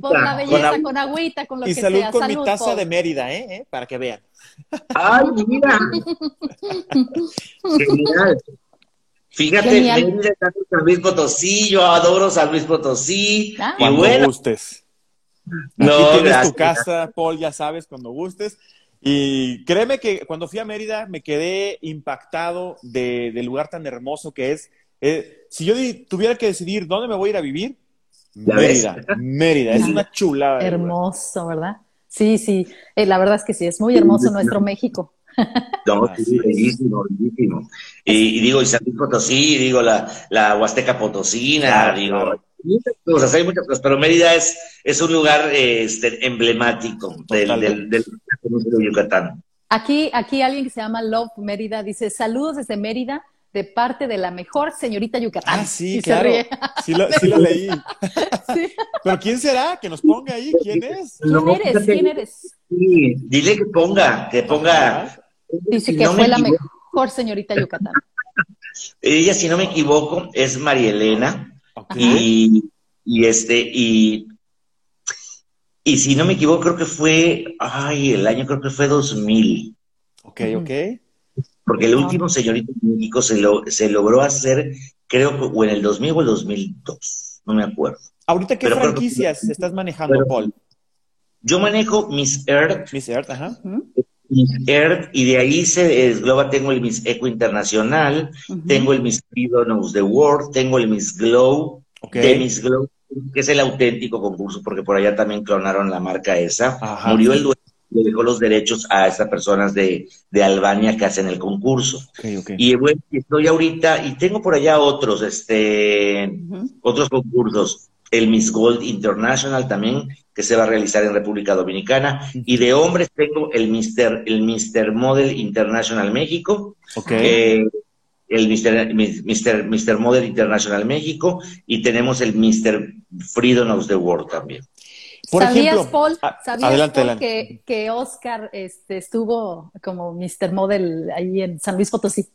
por la belleza, con, agüita, con lo y que salud sea. con mi taza de Mérida, ¿eh? ¿eh? Para que vean. ¡Ay, mira! Genial. Fíjate, Mérida San Luis Potosí, yo adoro San Luis Potosí. Ah. Y cuando gustes. No, Aquí tienes tu casa, Paul, ya sabes, cuando gustes. Y créeme que cuando fui a Mérida me quedé impactado de, del lugar tan hermoso que es. Eh, si yo tuviera que decidir dónde me voy a ir a vivir, Mérida, Mérida, es una chula. Hermoso, ¿verdad? Sí, sí, eh, la verdad es que sí, es muy hermoso nuestro México. No, sí, bellísimo, bellísimo. Y, digo, y San Luis Potosí, digo, la, la Huasteca Potosina, digo, muchas cosas, hay muchas cosas, pero Mérida es, es un lugar este, emblemático del, del, del, Yucatán. Aquí, aquí alguien que se llama Love Mérida dice, saludos desde Mérida de parte de la mejor señorita Yucatán. Ah, sí, claro. Sí lo, sí lo leí. Pero ¿quién será? Que nos ponga ahí. ¿Quién es? ¿Quién eres? ¿Quién eres? Sí, dile que ponga, que ponga. Dice que fue la mejor señorita Yucatán. Ella, si no me equivoco, es María Elena. Y, y, este, y, y si no me equivoco, creo que fue, ay, el año creo que fue 2000. Ok, ok. Porque el último señorito México se, lo, se logró hacer, creo que o en el 2000 o el 2002, no me acuerdo. ¿Ahorita qué franquicias estás manejando, Paul? Yo manejo Miss Earth. Miss Earth, ajá. Miss Earth, y de ahí se desgloba, tengo el Miss Eco Internacional, tengo el Miss Freedom of the World, tengo el Miss Glow, de Miss Glow, que es el auténtico concurso, porque por allá también clonaron la marca esa. Murió el dueño, le dejó los derechos a estas personas de, de Albania que hacen el concurso. y bueno, estoy ahorita, y tengo por allá otros, este, otros concursos el Miss Gold International también, que se va a realizar en República Dominicana. Y de hombres tengo el Mister, el Mister Model International México. Okay. el Mister, Mister, Mister Model International México y tenemos el Mister Freedom of the World también. Por ¿Sabías, ejemplo, Paul, ¿sabías, Paul, Que, que, Oscar este, estuvo como Mister Model ahí en San Luis Potosí?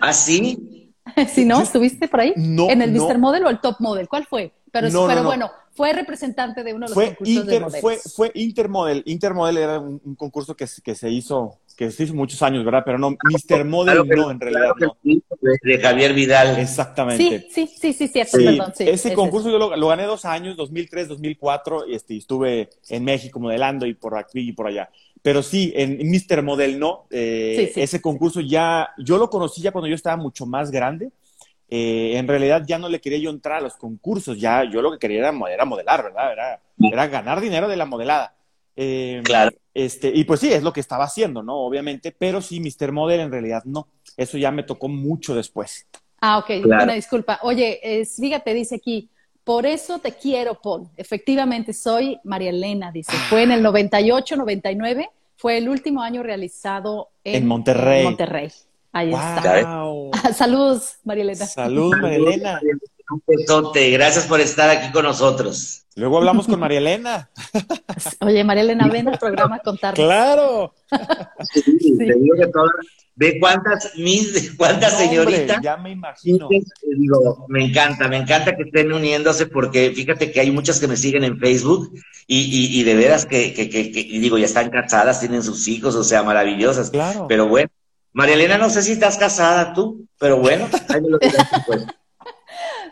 ¿Ah, sí? ¿Sí, no? ¿Estuviste por ahí? No. ¿En el Mister Model o el Top Model? ¿Cuál fue? Pero, pero bueno, fue representante de uno de los concursos de modelos. Fue, fue Intermodel. Intermodel era un, concurso que, que, se hizo que se hizo muchos años, ¿verdad? Pero no, Mr. Model no, en realidad no. De, Javier Vidal. Exactamente. Sí, sí, sí, sí, sí, perdón. Sí, ese concurso yo lo, gané dos años, 2003, 2004, y este, estuve en México modelando y por aquí y por allá. Pero sí, en Mr. Model no. Eh, ese concurso ya, yo lo conocí ya cuando yo estaba mucho más grande. Eh, en realidad ya no le quería yo entrar a los concursos, ya yo lo que quería era, modelar, ¿verdad? Era, era, ganar dinero de la modelada. Eh, claro. Este, y pues sí, es lo que estaba haciendo, ¿no? Obviamente, pero sí, Mr. Model en realidad no. Eso ya me tocó mucho después. Ah, ok, una disculpa. Oye, fíjate, dice aquí, por eso te quiero, Paul. Efectivamente, soy María Elena, dice. Fue en el 98, 99, fue el último año realizado en, Monterrey. Monterrey. Ahí está. Saludos, María Elena. Saludos, María Elena. Un besote, gracias por estar aquí con nosotros. Luego hablamos con María Elena. Oye, María Elena, ven al programa a contarnos. ¡Claro! Sí, Te digo que todas, ve cuántas, mis, cuántas señoritas. ya me imagino. Digo, me encanta, me encanta que estén uniéndose porque fíjate que hay muchas que me siguen en Facebook y, y, y de veras que, que, que, que, digo, ya están casadas, tienen sus hijos, o sea, maravillosas. Claro. Pero bueno, María Elena, no sé si estás casada tú, pero bueno, ahí me lo pues.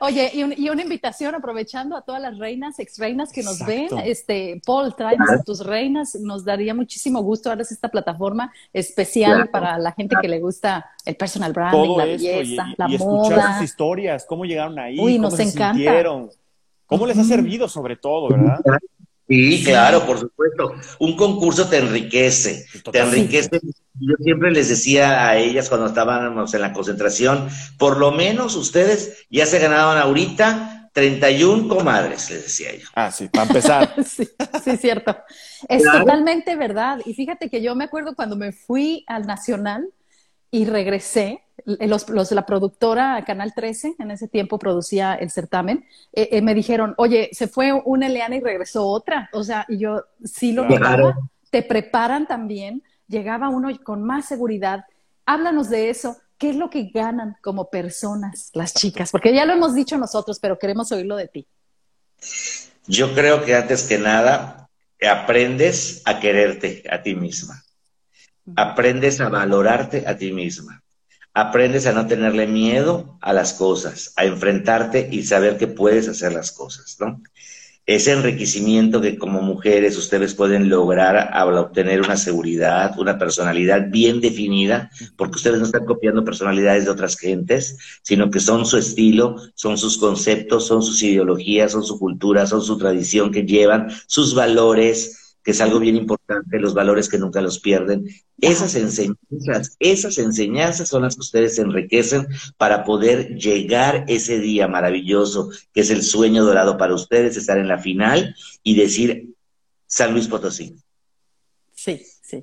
Oye, y, una invitación aprovechando a todas las reinas, ex reinas que nos ven. Este, Paul, tráenos a tus reinas. Nos daría muchísimo gusto darles esta plataforma especial para la gente que le gusta el personal branding, la belleza, la y moda. Escuchar sus historias, cómo llegaron ahí, Uy, cómo nos se encanta. sintieron, cómo les ha servido sobre todo, ¿verdad? Sí, claro, por supuesto. Un concurso te enriquece, te enriquece. Yo siempre les decía a ellas cuando estábamos en la concentración, por lo menos ustedes ya se ganaban ahorita 31 comadres, les decía yo. Ah, sí, para empezar. sí, sí, cierto. Es totalmente verdad. Y fíjate que yo me acuerdo cuando me fui al Nacional y regresé, los, los, la productora Canal 13, en ese tiempo producía el certamen, eh, eh, me dijeron, oye, se fue una Eliana y regresó otra. O sea, y yo sí lo notaba, te preparan también, llegaba uno con más seguridad. Háblanos de eso. ¿Qué es lo que ganan como personas las chicas? Porque ya lo hemos dicho nosotros, pero queremos oírlo de ti. Yo creo que antes que nada aprendes a quererte a ti misma. Aprendes a valorarte a ti misma aprendes a no tenerle miedo a las cosas, a enfrentarte y saber que puedes hacer las cosas, ¿no? Ese enriquecimiento que como mujeres ustedes pueden lograr al obtener una seguridad, una personalidad bien definida, porque ustedes no están copiando personalidades de otras gentes, sino que son su estilo, son sus conceptos, son sus ideologías, son su cultura, son su tradición que llevan, sus valores, que es algo bien importante, los valores que nunca los pierden. Esas enseñanzas, esas enseñanzas son las que ustedes enriquecen para poder llegar ese día maravilloso, que es el sueño dorado para ustedes, estar en la final y decir San Luis Potosí. Sí, sí.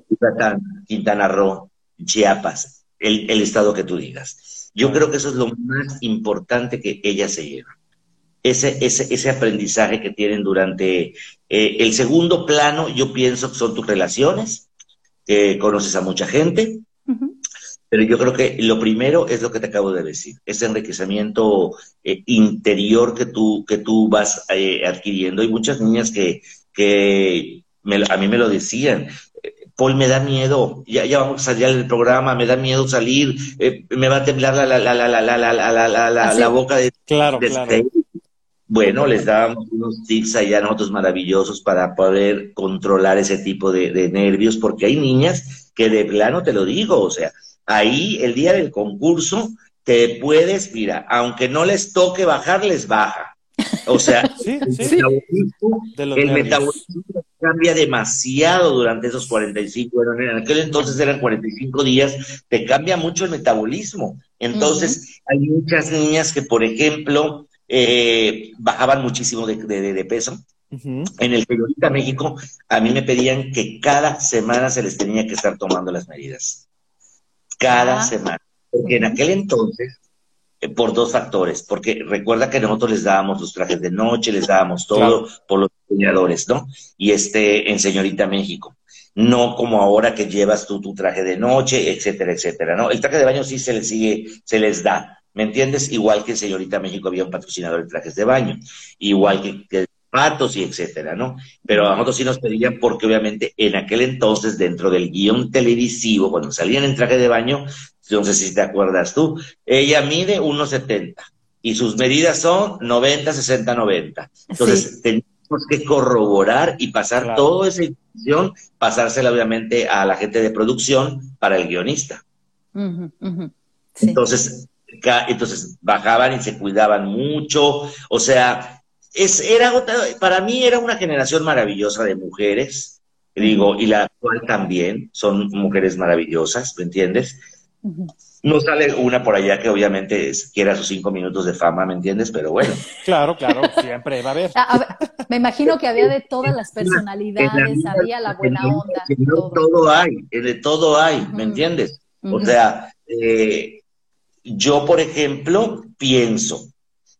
Quintana Roo, Chiapas, el, el estado que tú digas. Yo creo que eso es lo más importante que ellas se llevan ese, ese, ese aprendizaje que tienen durante eh, el segundo plano, yo pienso que son tus relaciones, que conoces a mucha gente, pero yo creo que lo primero es lo que te acabo de decir, ese enriquecimiento eh, interior que tú, que tú vas eh, adquiriendo. Hay muchas niñas que, que a mí me lo decían, Paul, me da miedo, ya, ya vamos a salir del programa, me da miedo salir, me va a temblar la, la, la, la, la, la, la, la, la, la boca de, claro, claro. Bueno, les dábamos unos tips allá nosotros maravillosos para poder controlar ese tipo de, nervios, porque hay niñas que de plano te lo digo, o sea, ahí el día del concurso te puedes, mira, aunque no les toque bajar, les baja. O sea, el, metabolismo, cambia demasiado durante esos 45, bueno, en aquel entonces eran 45 días, te cambia mucho el metabolismo. Entonces, hay muchas niñas que, por ejemplo, eh, bajaban muchísimo de, peso. En el Periodista México, a mí me pedían que cada semana se les tenía que estar tomando las medidas. Cada ah. semana. Porque en aquel entonces, eh, por dos factores, porque recuerda que nosotros les dábamos los trajes de noche, les dábamos todo por los diseñadores, ¿no? Y este en Señorita México. No como ahora que llevas tú tu traje de noche, etcétera, etcétera, ¿no? El traje de baño sí se les sigue, se les da, ¿Me entiendes? Igual que en Señorita México había un patrocinador de trajes de baño, igual que, patos y etcétera, ¿no? Pero a nosotros sí nos pedían porque obviamente en aquel entonces, dentro del guion televisivo, cuando salían en traje de baño, no sé si te acuerdas tú, ella mide 1,70 y sus medidas son 90, 60, 90. Entonces, tenemos que corroborar y pasar toda esa información, pasársela obviamente a la gente de producción para el guionista. Entonces, entonces bajaban y se cuidaban mucho, o sea, es, era, para mí era una generación maravillosa de mujeres, digo, y la actual también, son mujeres maravillosas, ¿me entiendes? No sale una por allá que obviamente quiera sus cinco minutos de fama, ¿me entiendes? Pero bueno. Claro, claro, siempre va a haber. me imagino que había de todas las personalidades, había la buena onda. todo. hay, de todo hay, ¿me entiendes? O sea, eh, yo, por ejemplo, pienso,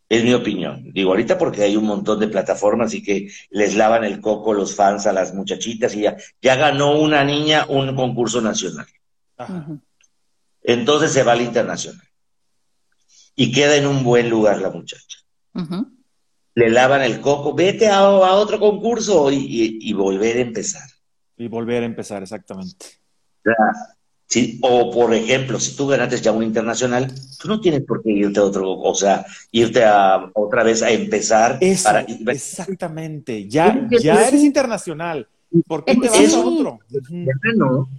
es mi opinión, digo ahorita porque hay un montón de plataformas y que les lavan el coco los fans a las muchachitas y ya, ya ganó una niña un concurso nacional. Entonces se va al internacional. Y queda en un buen lugar la muchacha. Le lavan el coco, vete a, otro concurso y, volver a empezar. Y volver a empezar, exactamente. Sí, o por ejemplo, si tú ganaste ya un internacional, tú no tienes por qué irte a otro, o sea, irte a otra vez a empezar. para... Exactamente, ya, ya eres internacional. ¿Por qué te vas a otro? No,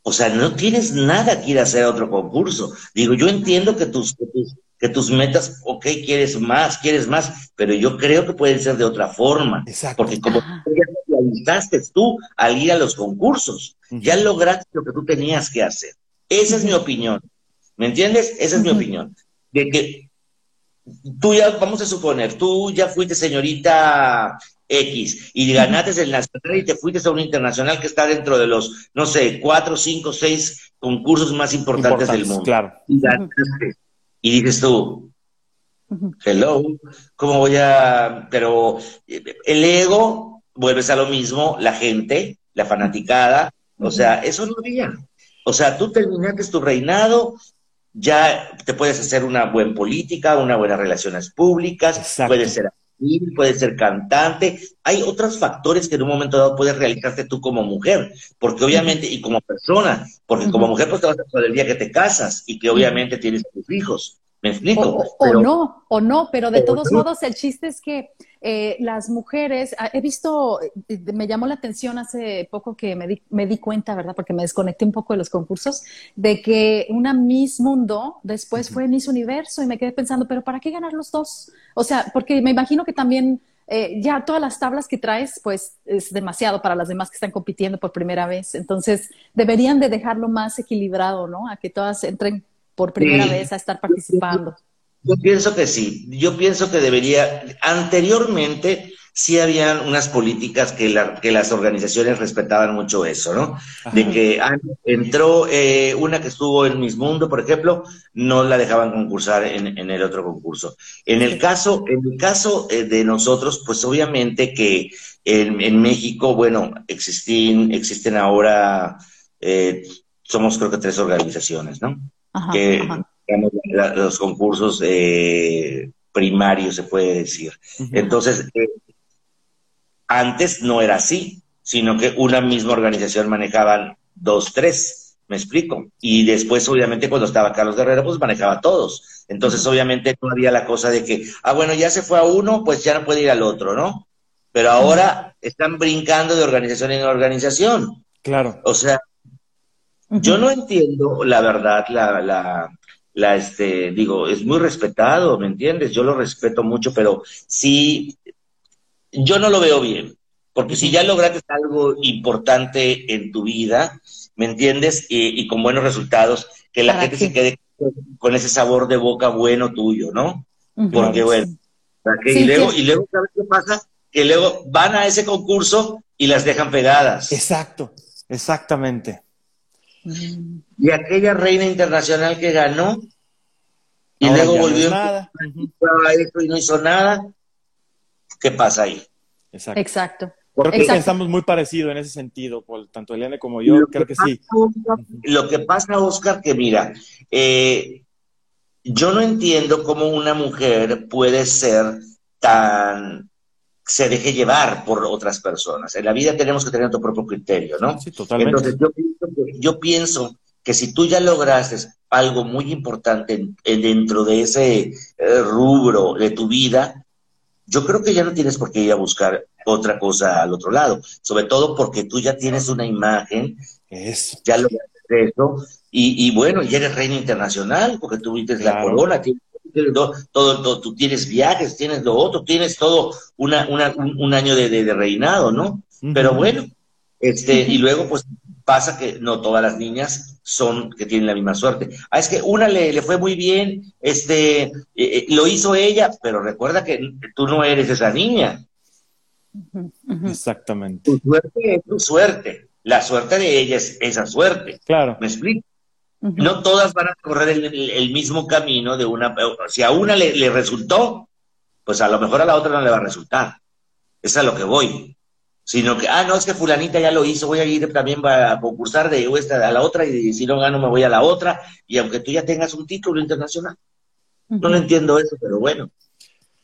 o sea, no tienes nada que ir a hacer a otro concurso. Digo, yo entiendo que tus, que tus, metas, ok, quieres más, quieres más, pero yo creo que pueden ser de otra forma. Exacto. Porque como ya realizaste tú al ir a los concursos, ya lograste lo que tú tenías que hacer. Esa es mi opinión. ¿Me entiendes? Esa es mi opinión. De que tú ya, vamos a suponer, tú ya fuiste señorita X y ganaste el nacional y te fuiste a un internacional que está dentro de los, no sé, cuatro, cinco, seis concursos más importantes, del mundo. Claro. Y, dices tú, hello, ¿cómo voy a...? Pero el ego, vuelves a lo mismo, la gente, la fanaticada, o sea, eso no había. O sea, tú terminaste tu reinado, ya te puedes hacer una buena política, una buena relaciones públicas, puedes ser puede ser cantante. Hay otros factores que en un momento dado puedes realizarte tú como mujer, porque obviamente, y como persona, porque como mujer pues te vas a pasar el día que te casas y que obviamente tienes tus hijos. ¿Me explico? O, no, o no, pero de todos modos el chiste es que eh, las mujeres, ah, he visto, eh, me llamó la atención hace poco que me di, me di, cuenta, ¿verdad? Porque me desconecté un poco de los concursos, de que una Miss Mundo después fue Miss Universo y me quedé pensando, pero ¿para qué ganar los dos? O sea, porque me imagino que también eh, ya todas las tablas que traes, pues es demasiado para las demás que están compitiendo por primera vez. Entonces, deberían de dejarlo más equilibrado, ¿no? A que todas entren por primera vez a estar participando. Yo pienso que sí, yo pienso que debería, anteriormente sí habían unas políticas que, la, que las organizaciones respetaban mucho eso, ¿no? De que ah, entró eh, una que estuvo en Miss Mundo, por ejemplo, no la dejaban concursar en, el otro concurso. En el caso, en el caso eh, de nosotros, pues obviamente que en, México, bueno, existen, existen ahora, eh, somos creo que tres organizaciones, ¿no? Que los concursos eh, primarios, se puede decir. Entonces, eh, antes no era así, sino que una misma organización manejaban dos, tres, me explico. Y después, obviamente, cuando estaba Carlos Guerrero, pues manejaba todos. Entonces, obviamente, no había la cosa de que, ah, bueno, ya se fue a uno, pues ya no puede ir al otro, ¿no? Pero ahora están brincando de organización en organización. Claro. O sea, yo no entiendo, la verdad, la, la, la, este, digo, es muy respetado, ¿me entiendes? Yo lo respeto mucho, pero sí, yo no lo veo bien, porque si ya lograste algo importante en tu vida, ¿me entiendes? Y, con buenos resultados, que la gente se quede con ese sabor de boca bueno tuyo, ¿no? Porque bueno, y, luego, y luego, ¿sabes qué pasa? Que luego van a ese concurso y las dejan pegadas. Exacto, exactamente. Y aquella reina internacional que ganó y luego volvió nada. y no hizo nada, ¿qué pasa ahí? Exacto. Exacto. Porque pensamos muy parecido en ese sentido, tanto Eliane como yo, creo que, sí. lo que pasa, Oscar, que mira, eh, yo no entiendo cómo una mujer puede ser tan se deje llevar por otras personas. En la vida tenemos que tener nuestro propio criterio, ¿no? Sí, totalmente. Entonces yo pienso que, si tú ya lograste algo muy importante dentro de ese eh, rubro de tu vida, yo creo que ya no tienes por qué ir a buscar otra cosa al otro lado, sobre todo porque tú ya tienes una imagen, eso. ya lograste eso, y, y bueno, ya eres reina internacional, porque tú viste la corona, tienes todo, tú tienes viajes, tienes lo otro, tienes todo una, un, año de, reinado, ¿no? Pero bueno, este, y luego pues pasa que no todas las niñas son que tienen la misma suerte. Ah, es que una le, le fue muy bien, este, eh, eh, lo hizo ella, pero recuerda que tú no eres esa niña. Exactamente. Tu suerte es tu suerte. La suerte de ella es esa suerte. Claro. ¿Me explico? No todas van a correr el, mismo camino de una... Si a una le, resultó, pues a lo mejor a la otra no le va a resultar. Es a lo que voy. Sino que, ah, no, es que fulanita ya lo hizo, voy a ir también a concursar de esta a la otra y si no gano me voy a la otra. Y aunque tú ya tengas un título internacional. No lo entiendo eso, pero bueno,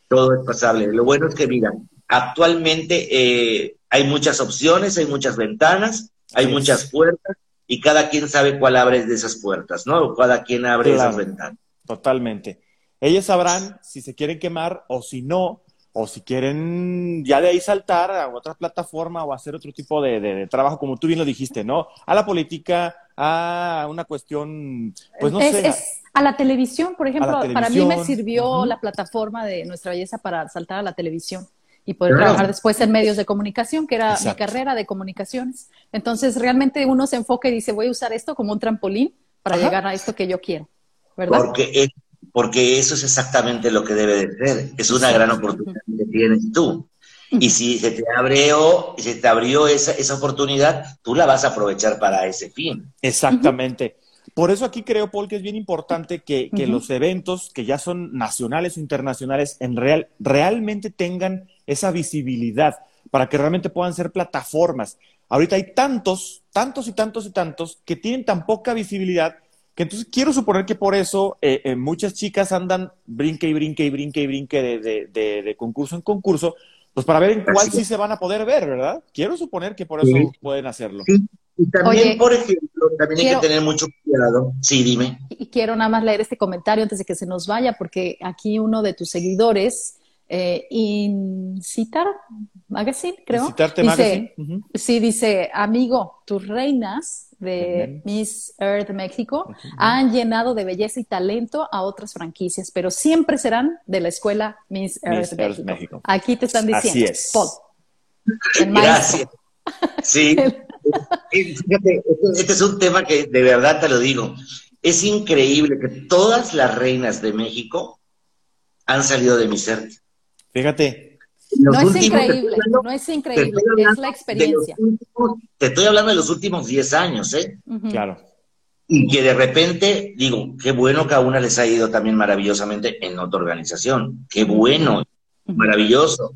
todo es pasable. Lo bueno es que, mira, actualmente eh, hay muchas opciones, hay muchas ventanas, hay muchas puertas y cada quien sabe cuál abre de esas puertas, ¿no? Cada quien abre esas ventanas. Totalmente. Ellos sabrán si se quieren quemar o si no, o si quieren ya de ahí saltar a otra plataforma o hacer otro tipo de, trabajo, como tú bien lo dijiste, ¿no? A la política, a una cuestión, pues no sé. a la televisión, por ejemplo, para mí me sirvió la plataforma de Nuestra Belleza para saltar a la televisión y poder trabajar después en medios de comunicación, que era mi carrera de comunicaciones. Entonces, realmente uno se enfoca y dice, voy a usar esto como un trampolín para llegar a esto que yo quiero, ¿verdad? Porque porque eso es exactamente lo que debe de ser. Es una gran oportunidad que tienes tú. Y si se te abrió, se te abrió esa, esa oportunidad, tú la vas a aprovechar para ese fin. Exactamente. Por eso aquí creo, Paul, que es bien importante que, los eventos que ya son nacionales o internacionales en real, realmente tengan esa visibilidad para que realmente puedan ser plataformas. Ahorita hay tantos, tantos y tantos y tantos que tienen tan poca visibilidad entonces quiero suponer que por eso eh, eh, muchas chicas andan brinque y brinque y brinque y brinque de, concurso en concurso, pues para ver en cuál sí se van a poder ver, ¿verdad? Quiero suponer que por eso pueden hacerlo. Sí. Y también, por ejemplo, también hay que tener mucho cuidado. Sí, dime. Y quiero nada más leer este comentario antes de que se nos vaya, porque aquí uno de tus seguidores, eh, Incitar Magazine, creo. Incitarte Magazine. Sí, dice, amigo, tus reinas de Miss Earth México han llenado de belleza y talento a otras franquicias, pero siempre serán de la escuela Miss Earth, México. Aquí te están diciendo. Así es. Paul, Gracias. Sí. Fíjate, este, este es un tema que de verdad te lo digo. Es increíble que todas las reinas de México han salido de Miss Earth. Fíjate, no es increíble, no es increíble, es la experiencia. te estoy hablando de los últimos 10 años, ¿eh? Claro. Y que de repente, digo, qué bueno que a una les ha ido también maravillosamente en otra organización. Qué bueno, maravilloso.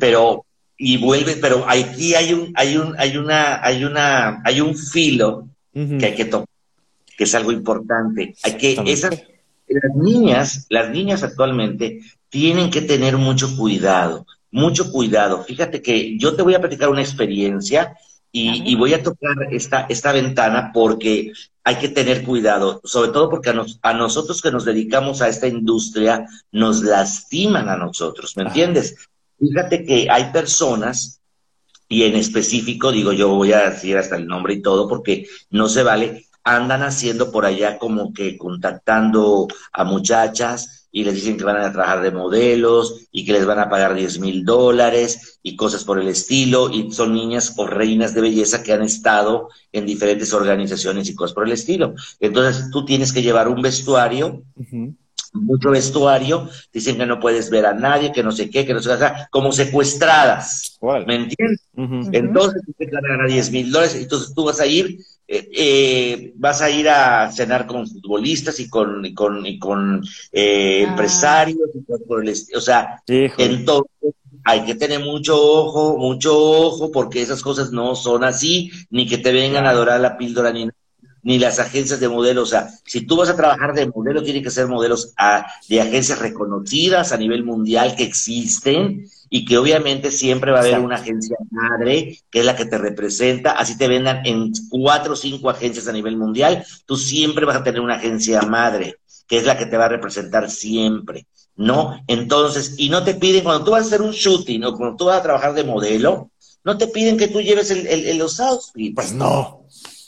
Pero, y vuelve, pero aquí hay un, hay un, hay una, hay una, hay un filo que hay que tocar, que es algo importante. Hay que, esas, las niñas, las niñas actualmente tienen que tener mucho cuidado mucho cuidado. Fíjate que yo te voy a platicar una experiencia y, voy a tocar esta, esta ventana porque hay que tener cuidado, sobre todo porque a, a, nosotros que nos dedicamos a esta industria nos lastiman a nosotros, ¿me entiendes? Fíjate que hay personas, y en específico, digo yo voy a decir hasta el nombre y todo porque no se vale, andan haciendo por allá como que contactando a muchachas y les dicen que van a trabajar de modelos y que les van a pagar 10 mil dólares y cosas por el estilo, y son niñas o reinas de belleza que han estado en diferentes organizaciones y cosas por el estilo. Entonces tú tienes que llevar un vestuario, mucho vestuario, dicen que no puedes ver a nadie, que no sé qué, que no sé qué, como secuestradas, ¿me entiendes? Entonces tú te ganar 10 mil dólares, entonces tú vas a ir eh, eh, vas a ir a cenar con futbolistas y con, y con, y con eh, ah. empresarios, o sea, entonces hay que tener mucho ojo, mucho ojo, porque esas cosas no son así, ni que te vengan a adorar la píldora ni ni las agencias de modelos. O sea, si tú vas a trabajar de modelo, tiene que ser modelos ah, de agencias reconocidas a nivel mundial que existen y que obviamente siempre va a haber una agencia madre que es la que te representa, así te vendan en cuatro o cinco agencias a nivel mundial, tú siempre vas a tener una agencia madre que es la que te va a representar siempre, ¿no? Entonces, y no te piden, cuando tú vas a hacer un shooting o cuando tú vas a trabajar de modelo, no te piden que tú lleves el, el, los outfits. Pues no.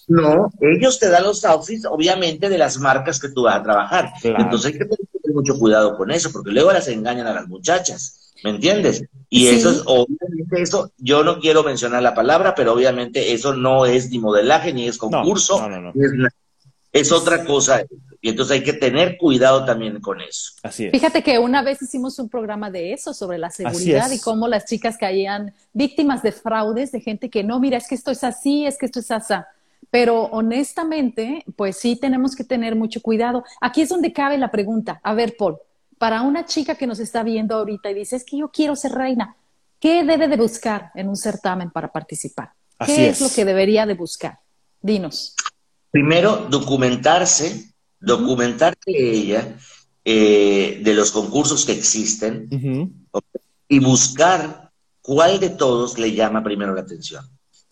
No, ellos te dan los outfits, obviamente, de las marcas que tú vas a trabajar. Entonces hay que tener mucho cuidado con eso, porque luego las engañan a las muchachas. ¿Me entiendes? Y eso es, obviamente, eso, yo no quiero mencionar la palabra, pero obviamente eso no es ni modelaje, ni es concurso, es, otra cosa. Y entonces hay que tener cuidado también con eso. Así es. Fíjate que una vez hicimos un programa de eso, sobre la seguridad y cómo las chicas caían víctimas de fraudes, de gente que no, mira, es que esto es así, es que esto es así. Pero honestamente, pues sí tenemos que tener mucho cuidado. Aquí es donde cabe la pregunta. A ver, Paul, para una chica que nos está viendo ahorita y dice, es que yo quiero ser reina, ¿qué debe de buscar en un certamen para participar? ¿Qué es. lo que debería de buscar? Dinos. Primero, documentarse, documentarse ella eh, de los concursos que existen y buscar cuál de todos le llama primero la atención.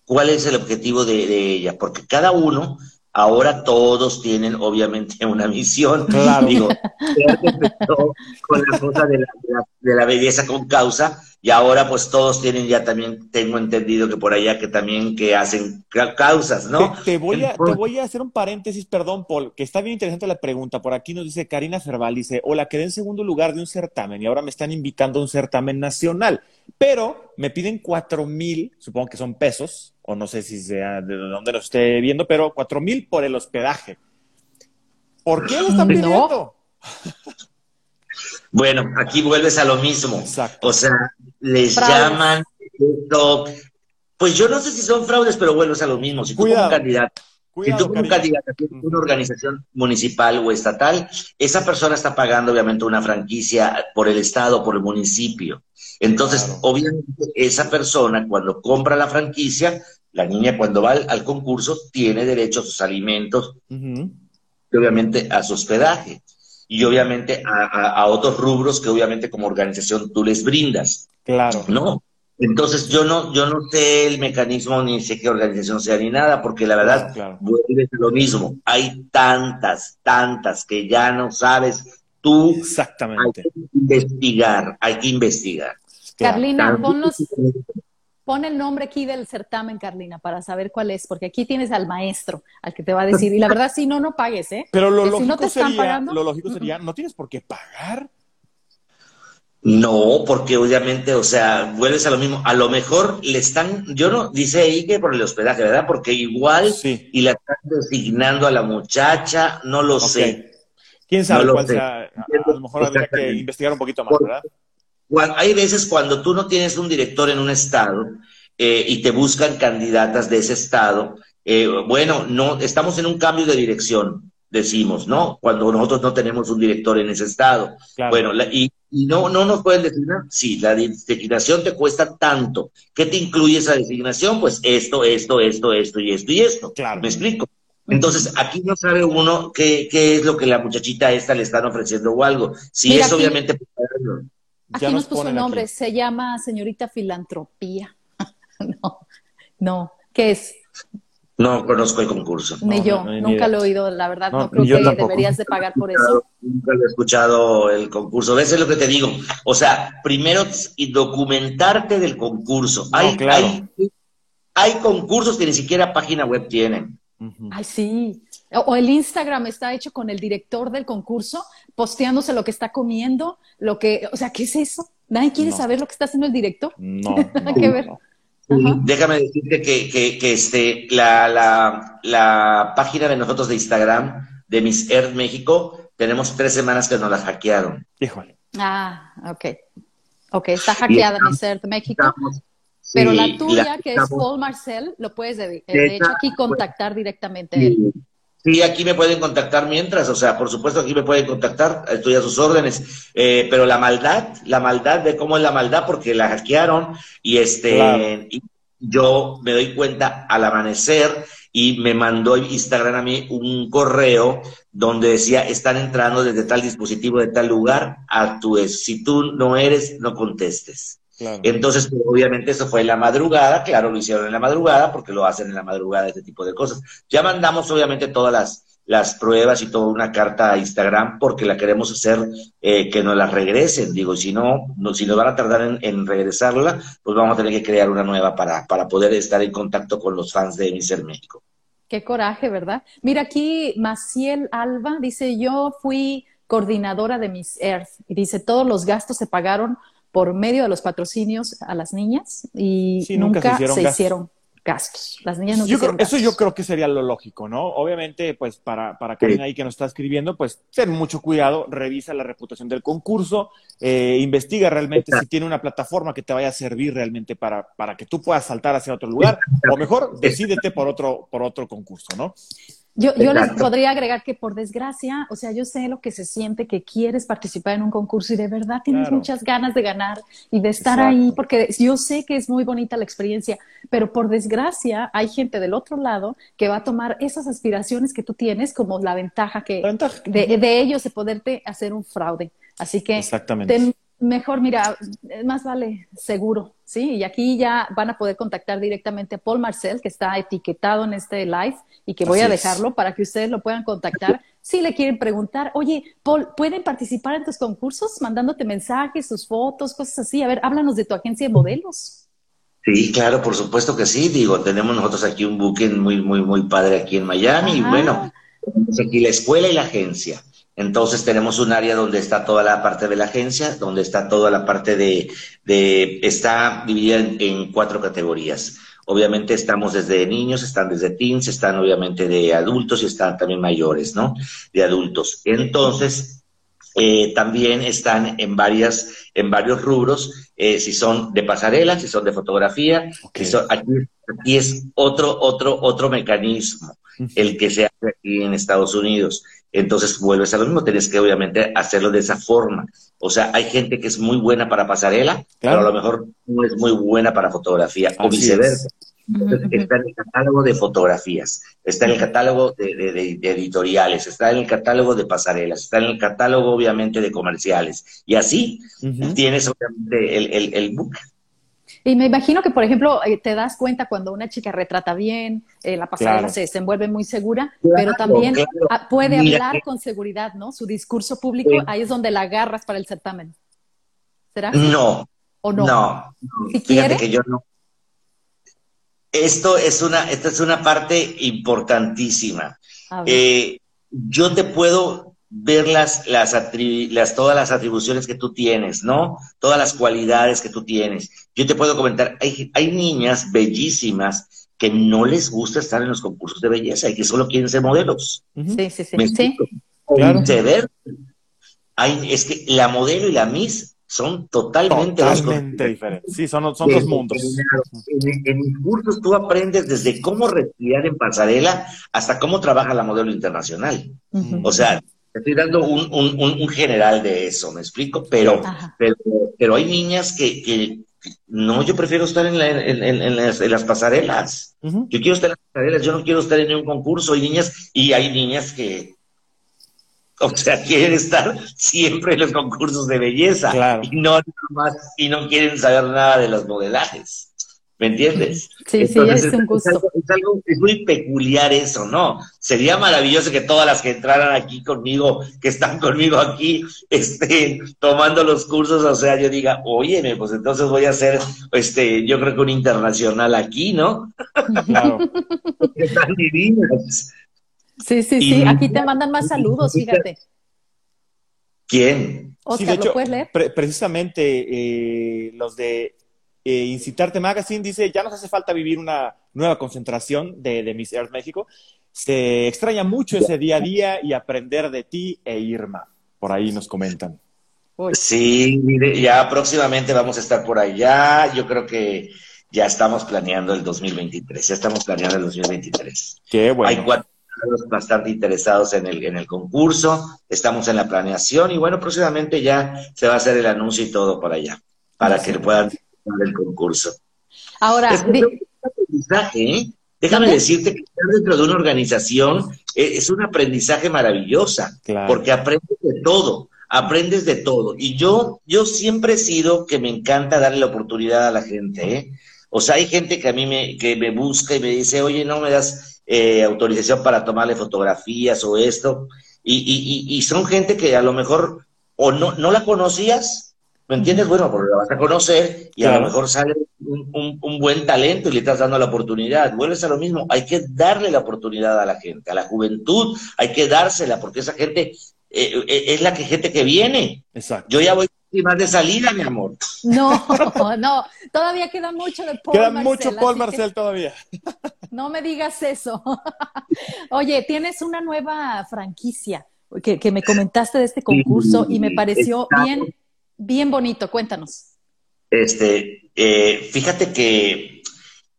Cuál es el objetivo de, de ella, porque cada uno Ahora todos tienen obviamente una misión. Claro. Digo, con la cosa de la, belleza con causa y ahora pues todos tienen ya también, tengo entendido que por allá que también que hacen causas, ¿no? Te, voy, a, te voy a hacer un paréntesis, perdón, Paul, que está bien interesante la pregunta. Por aquí nos dice Karina Ferval, dice, hola, quedé en segundo lugar de un certamen y ahora me están invitando a un certamen nacional, pero me piden cuatro mil, supongo que son pesos, o no sé si sea de dónde lo esté viendo, pero cuatro mil por el hospedaje. ¿Por qué lo están pidiendo? Bueno, aquí vuelves a lo mismo. O sea, les llaman Pues yo no sé si son fraudes, pero vuelves a lo mismo. Si tú como candidato, si tú como candidato una organización municipal o estatal, esa persona está pagando obviamente una franquicia por el estado, por el municipio. Entonces, obviamente, esa persona cuando compra la franquicia, la niña cuando va al, concurso tiene derecho a sus alimentos y obviamente a su hospedaje y obviamente a, otros rubros que obviamente como organización tú les brindas. Claro. ¿No? Entonces yo no, yo no sé el mecanismo ni sé qué organización sea ni nada, porque la verdad vuelve lo mismo. Hay tantas, tantas que ya no sabes tú. Exactamente. Hay que investigar, hay que investigar. Carlina, pon el nombre aquí del certamen, Carlina, para saber cuál es, porque aquí tienes al maestro, al que te va a decir. Y la verdad, si no, no pagues, ¿eh? Pero lo, lógico, sería, lo lógico sería, no tienes por qué pagar. No, porque obviamente, o sea, vuelves a lo mismo. A lo mejor le están, yo no, dice ahí que por el hospedaje, ¿verdad? Porque igual y la están designando a la muchacha, no lo sé. ¿Quién sabe cuál sea? A, lo mejor habría que investigar un poquito más, ¿verdad? hay veces cuando tú no tienes un director en un estado eh, y te buscan candidatas de ese estado, eh, bueno, no, estamos en un cambio de dirección, decimos, ¿no? Cuando nosotros no tenemos un director en ese estado. Bueno, y, no, no nos pueden designar, sí, la designación te cuesta tanto. ¿Qué te incluye esa designación? Pues esto, esto, esto, esto y esto y esto. Claro. ¿Me explico? Entonces, aquí no sabe uno qué, qué es lo que la muchachita esta le están ofreciendo o algo. Si es obviamente Aquí nos, puso un nombre, se llama señorita filantropía. no, no, ¿qué es? No conozco el concurso. Ni yo, nunca lo he oído, la verdad, no, creo que deberías de pagar por eso. Nunca he escuchado el concurso. ¿Ves? Es lo que te digo. O sea, primero documentarte del concurso. hay, hay, hay concursos que ni siquiera página web tienen. Ay, sí. O el Instagram está hecho con el director del concurso posteándose lo que está comiendo, lo que, o sea, ¿qué es eso? ¿Nadie quiere saber lo que está haciendo el director? No. Nada que ver. Déjame decirte que, que, este, la, la, la, página de nosotros de Instagram, de Miss Earth México, tenemos tres semanas que nos la hackearon. Híjole. Ah, ok. Ok, está hackeada Miss Earth México. pero la tuya, que es Paul Marcel, lo puedes, de, hecho, aquí contactar directamente a él. Sí, aquí me pueden contactar mientras, o sea, por supuesto aquí me pueden contactar, estoy a sus órdenes, eh, pero la maldad, la maldad de cómo es la maldad, porque la hackearon y este, yo me doy cuenta al amanecer y me mandó Instagram a mí un correo donde decía, están entrando desde tal dispositivo de tal lugar, actúes, si tú no eres, no contestes. Entonces, pues, obviamente eso fue en la madrugada, claro, lo hicieron en la madrugada porque lo hacen en la madrugada, este tipo de cosas. Ya mandamos obviamente todas las, las pruebas y toda una carta a Instagram porque la queremos hacer eh, que nos la regresen. Digo, si no, no, si nos van a tardar en, regresarla, pues vamos a tener que crear una nueva para, para poder estar en contacto con los fans de Miser México. Qué coraje, ¿verdad? Mira aquí, Maciel Alba dice, yo fui coordinadora de Miss Earth y dice, todos los gastos se pagaron por medio de los patrocinios a las niñas y nunca, se hicieron, gastos. Las niñas no hicieron Eso yo creo que sería lo lógico, ¿no? Obviamente, pues para, para Karina ahí que nos está escribiendo, pues ten mucho cuidado, revisa la reputación del concurso, eh, investiga realmente si tiene una plataforma que te vaya a servir realmente para, para que tú puedas saltar hacia otro lugar, o mejor, decídete por otro, por otro concurso, ¿no? Yo, yo les podría agregar que por desgracia, o sea, yo sé lo que se siente que quieres participar en un concurso y de verdad tienes muchas ganas de ganar y de estar ahí, porque yo sé que es muy bonita la experiencia, pero por desgracia hay gente del otro lado que va a tomar esas aspiraciones que tú tienes como la ventaja que De, de ellos de poderte hacer un fraude. Así que ten Mejor, mira, más vale seguro, ¿sí? Y aquí ya van a poder contactar directamente a Paul Marcel, que está etiquetado en este live y que voy a dejarlo para que ustedes lo puedan contactar. Si le quieren preguntar, oye, Paul, ¿pueden participar en tus concursos mandándote mensajes, sus fotos, cosas así? A ver, háblanos de tu agencia de modelos. Sí, claro, por supuesto que sí. Digo, tenemos nosotros aquí un booking muy, muy, muy padre aquí en Miami. Y bueno, tenemos aquí la escuela y la agencia. Entonces tenemos un área donde está toda la parte de la agencia, donde está toda la parte de, de está dividida en, cuatro categorías. Obviamente estamos desde niños, están desde teens, están obviamente de adultos y están también mayores, ¿no? De adultos. Entonces, eh, también están en varias, en varios rubros, eh, si son de pasarela, si son de fotografía, aquí, aquí, es otro, otro, otro mecanismo, el que se hace aquí en Estados Unidos. Entonces vuelves a lo mismo, tienes que obviamente hacerlo de esa forma. O sea, hay gente que es muy buena para pasarela, pero a lo mejor no es muy buena para fotografía, o viceversa. está en el catálogo de fotografías, está en el catálogo de, editoriales, está en el catálogo de pasarelas, está en el catálogo obviamente de comerciales. Y así tienes obviamente el, el, el book y me imagino que, por ejemplo, eh, te das cuenta cuando una chica retrata bien, eh, la pasarela se desenvuelve muy segura, pero también puede hablar con seguridad, ¿no? Su discurso público, ahí es donde la agarras para el certamen. ¿Será? No. ¿O no? No. Fíjate que yo no. Esto es una, esta es una parte importantísima. Eh, yo te puedo ver las, las, las, todas las atribuciones que tú tienes, ¿no? Todas las cualidades que tú tienes. Yo te puedo comentar, hay, hay niñas bellísimas que no les gusta estar en los concursos de belleza y que solo quieren ser modelos. Sí, sí, sí. sí. Claro. Hay, es que la modelo y la Miss son totalmente, totalmente diferentes. Sí, son, son dos mundos. En, en, mis cursos tú aprendes desde cómo respirar en pasarela hasta cómo trabaja la modelo internacional. O sea, Estoy dando un, un, un, general de eso, ¿me explico? Pero, pero, pero, hay niñas que, que, no, yo prefiero estar en, la, en, en, las, en las, pasarelas. Yo quiero estar en las pasarelas, yo no quiero estar en un concurso. Hay niñas, y hay niñas que, o sea, quieren estar siempre en los concursos de belleza. Y no más, y no quieren saber nada de los modelajes. ¿Me entiendes? Sí, sí, es un gusto. Es, algo, es, muy peculiar eso, ¿no? Sería maravilloso que todas las que entraran aquí conmigo, que están conmigo aquí, estén tomando los cursos, o sea, yo diga, óyeme, pues entonces voy a hacer, este, yo creo que un internacional aquí, ¿no? Claro. están divinas. Sí, sí, sí, aquí te mandan más saludos, fíjate. ¿Quién? Oscar, sí, de hecho, leer? precisamente eh, los de eh, Incitarte Magazine dice, ya nos hace falta vivir una nueva concentración de, de Miss Earth México. Se extraña mucho ese día a día y aprender de ti e Irma. Por ahí nos comentan. Sí, ya próximamente vamos a estar por allá. Yo creo que ya estamos planeando el 2023. Ya estamos planeando el 2023. Qué bueno. Hay cuatro bastante interesados en el, en el concurso. Estamos en la planeación y bueno, próximamente ya se va a hacer el anuncio y todo por allá para que puedan del concurso. Ahora, es un aprendizaje, ¿eh? Déjame decirte que estar dentro de una organización eh, es un aprendizaje maravillosa, porque aprendes de todo, aprendes de todo. Y yo, yo siempre he sido que me encanta darle la oportunidad a la gente, ¿eh? O sea, hay gente que a mí me, que me busca y me dice, oye, no me das eh, autorización para tomarle fotografías o esto. Y, y, y, son gente que a lo mejor o no, no la conocías ¿Me entiendes? Bueno, porque la vas a conocer y a lo mejor sale un, buen talento y le estás dando la oportunidad. Vuelves a lo mismo, hay que darle la oportunidad a la gente, a la juventud, hay que dársela, porque esa gente eh, eh, es la que gente que viene. Exacto. Yo ya voy más de salida, mi amor. No, no, todavía queda mucho de Paul Queda mucho Paul Marcel todavía. No me digas eso. Oye, tienes una nueva franquicia que, que me comentaste de este concurso y me pareció bien bien bonito. Cuéntanos. Este, eh, fíjate que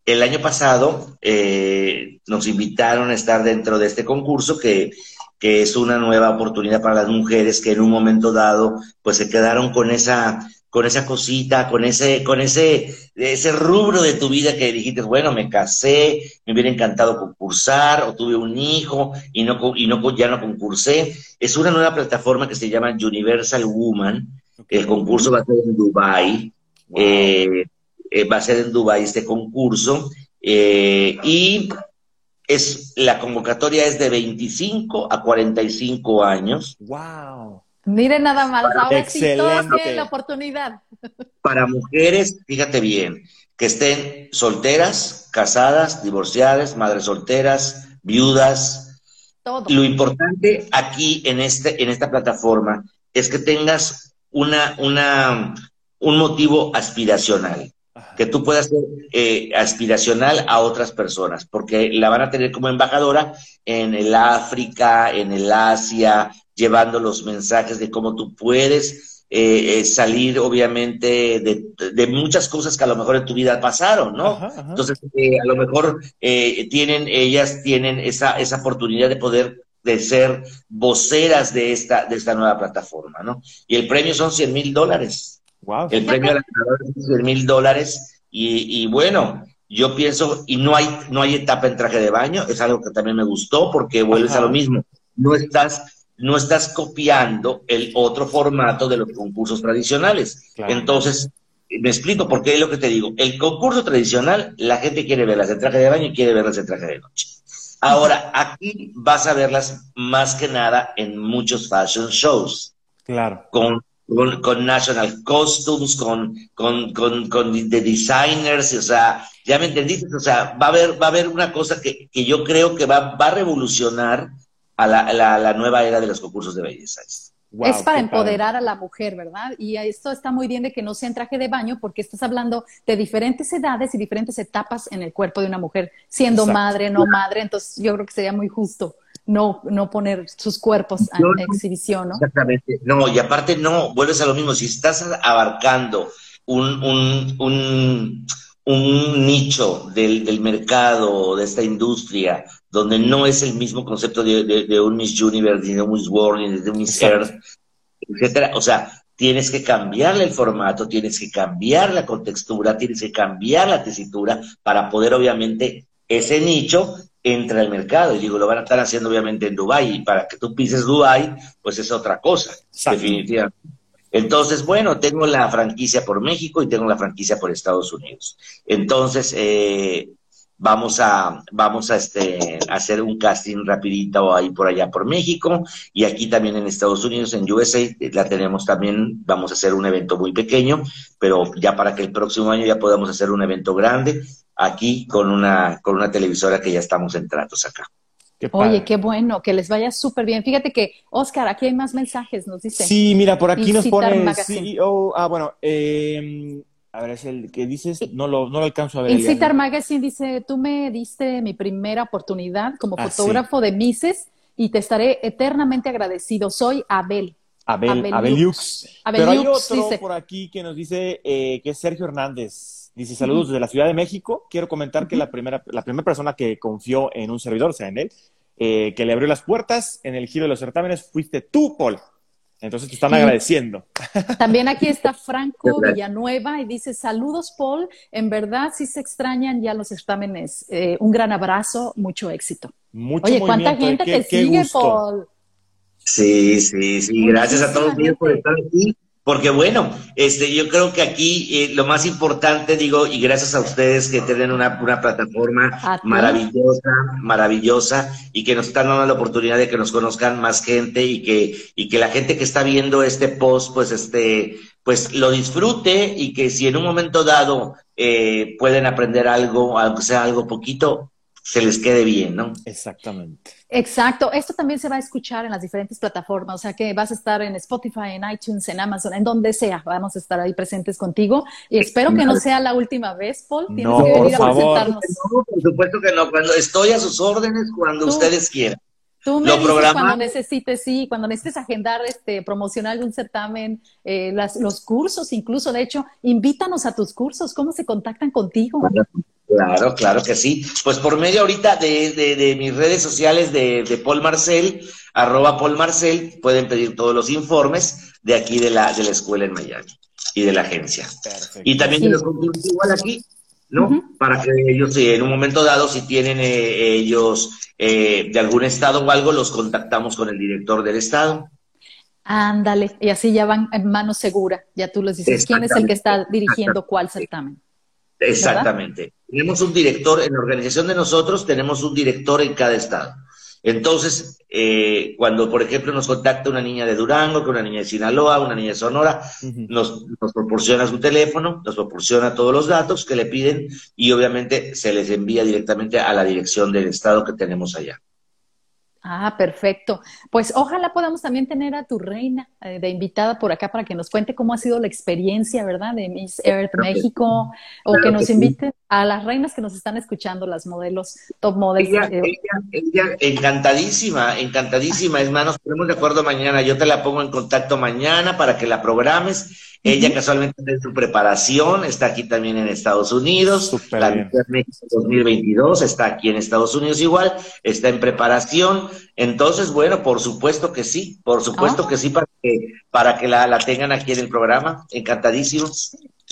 el año pasado eh, nos invitaron a estar dentro de este concurso que, que, es una nueva oportunidad para las mujeres que en un momento dado pues se quedaron con esa con esa cosita, con ese, con ese, ese rubro de tu vida que dijiste, bueno, me casé, me hubiera encantado concursar, o tuve un hijo y no, y no ya no concursé. Es una nueva plataforma que se llama Universal Woman, El concurso va a ser en Dubai. Eh, eh, va a ser en Dubai este concurso. Eh, y es, la convocatoria es de 25 a 45 años. ¡Wow! Miren nada más, ahora Excelente. sí todos tienen la oportunidad. Para mujeres, fíjate bien, que estén solteras, casadas, divorciadas, madres solteras, viudas. Todo. Lo importante aquí en, este, en esta plataforma es que tengas una, una, un motivo aspiracional, Ajá. que tú puedas ser eh, aspiracional a otras personas, porque la van a tener como embajadora en el África, en el Asia, llevando los mensajes de cómo tú puedes eh, eh, salir, obviamente, de, de muchas cosas que a lo mejor en tu vida pasaron, ¿no? Ajá, ajá. Entonces, eh, a lo mejor eh, tienen, ellas tienen esa, esa oportunidad de poder de ser voceras de esta, de esta nueva plataforma, ¿no? Y el premio son 100 mil dólares. Wow. El premio a la es 100 mil dólares. Y, y bueno, yo pienso, y no hay, no hay etapa en traje de baño, es algo que también me gustó porque vuelves Ajá. a lo mismo. No estás, no estás copiando el otro formato de los concursos tradicionales. Claro. Entonces, me explico por qué es lo que te digo. El concurso tradicional, la gente quiere verlas en traje de baño y quiere verlas en traje de noche. Ahora, aquí vas a verlas más que nada en muchos fashion shows Claro. con, con, con national costumes, con, con, con, con de designers, o sea, ya me entendiste, o sea, va a haber, va a haber una cosa que, que yo creo que va, va a revolucionar a la, la, la nueva era de los concursos de belleza. Wow, es para padre. empoderar a la mujer, ¿verdad? Y esto está muy bien de que no sea en traje de baño porque estás hablando de diferentes edades y diferentes etapas en el cuerpo de una mujer, siendo Exacto. madre, no madre, entonces yo creo que sería muy justo no, no poner sus cuerpos a exhibición, ¿no? Exactamente. No, y aparte no, vuelves a lo mismo. Si estás abarcando un, un, un, un nicho del, del mercado, de esta industria, donde no es el mismo concepto de, de- de un Miss Universe, ni de un Miss World, ni de un Miss. Earth, etcétera. O sea, tienes que cambiarle el formato, tienes que cambiar la contextura, tienes que cambiar la tesitura para poder, obviamente, ese nicho entre al mercado. Y digo, lo van a estar haciendo obviamente en Dubái. Y para que tú pises Dubái, pues es otra cosa, Exacto. definitivamente. Entonces, bueno, tengo la franquicia por México y tengo la franquicia por Estados Unidos. Entonces, eh, vamos a, vamos a este, hacer un casting rapidito ahí por allá por México y aquí también en Estados Unidos, en USA, la tenemos también, vamos a hacer un evento muy pequeño, pero ya para que el próximo año ya podamos hacer un evento grande aquí con una, con una televisora que ya estamos en tratos acá. Qué. Oye, qué bueno, que les vaya súper bien. Fíjate que, Oscar, aquí hay más mensajes, nos dice. Sí, mira, por aquí nos pone. CEO. Ah, bueno, eh, a ver, es el que dices, no lo, no lo alcanzo a ver. Incitar. Magazine dice, tú me diste mi primera oportunidad como Ah, fotógrafo de Mises y te estaré eternamente agradecido. Soy Abel. Abel. Abeliux. Abeliux, Pero hay otro dice. por aquí que nos dice eh, que es Sergio Hernández. Dice, saludos desde la Ciudad de México. Quiero comentar que la primera, la primera persona que confió en un servidor, o sea, en él, eh, que le abrió las puertas en el giro de los certámenes, fuiste tú, Paul. Entonces te están Sí. agradeciendo. También aquí está Franco. Villanueva y dice, saludos Paul, en verdad sí se extrañan ya los exámenes. Eh, un gran abrazo, mucho éxito. Mucho Oye, ¿cuánta movimiento, gente qué- te qué sigue, gusto. Paul? Sí, sí, sí. Gracias a todos ellos por estar aquí. Porque bueno, este, yo creo que aquí eh, lo más importante, digo, y gracias a ustedes que tienen una, una plataforma maravillosa, maravillosa, y que nos están dando la oportunidad de que nos conozcan más gente y que, y que la gente que está viendo este post, pues este, pues lo disfrute y que si en un momento dado eh, pueden aprender algo, aunque sea algo poquito, se les quede bien, ¿no? Exactamente. Exacto, esto también se va a escuchar en las diferentes plataformas, o sea que vas a estar en Spotify, en iTunes, en Amazon, en donde sea, vamos a estar ahí presentes contigo y espero que no sea la última vez, Paul, tienes No, que por venir a favor. presentarnos. No, por supuesto que no. Cuando estoy a sus órdenes, cuando Tú. ustedes quieran. Tú me Lo dices cuando necesites, sí, cuando necesites agendar, este, promocionar algún certamen, eh, las- los cursos, incluso, de hecho, invítanos a tus cursos, ¿cómo se contactan contigo? Claro, claro que sí. Pues por medio ahorita de, de- de mis redes sociales de, de Paul Marcel, arroba Paul Marcel, pueden pedir todos los informes de aquí de la, de la escuela en Miami y de la agencia. Perfecto. Y también Sí. de los concursos igual aquí, ¿no? Para que ellos, en un momento dado, si tienen eh, ellos eh, de algún estado o algo, los contactamos con el director del estado. Ándale, y así ya van en mano segura, ya tú les dices quién es el que está dirigiendo cuál certamen. Exactamente. Tenemos un director, en la organización de nosotros tenemos un director en cada estado. Entonces, eh, cuando, por ejemplo, nos contacta una niña de Durango, que una niña de Sinaloa, una niña de Sonora, nos, nos, proporciona su teléfono, nos proporciona todos los datos que le piden y obviamente se les envía directamente a la dirección del estado que tenemos allá. Ah, perfecto. Pues ojalá podamos también tener a tu reina eh, de invitada por acá para que nos cuente cómo ha sido la experiencia, ¿verdad? De Miss Earth México, o que nos invite a las reinas que nos están escuchando, las modelos, top models. Ella, eh, ella, encantadísima, encantadísima. Es más, nos ponemos de acuerdo mañana. Yo te la pongo en contacto mañana para que la programes ella casualmente está en su preparación, está aquí también en Estados Unidos. Super la México 2022 está aquí en Estados Unidos igual, está en preparación. Entonces, bueno, por supuesto que sí, por supuesto ah. que sí, para que, para que la, la, tengan aquí en el programa. Encantadísimo.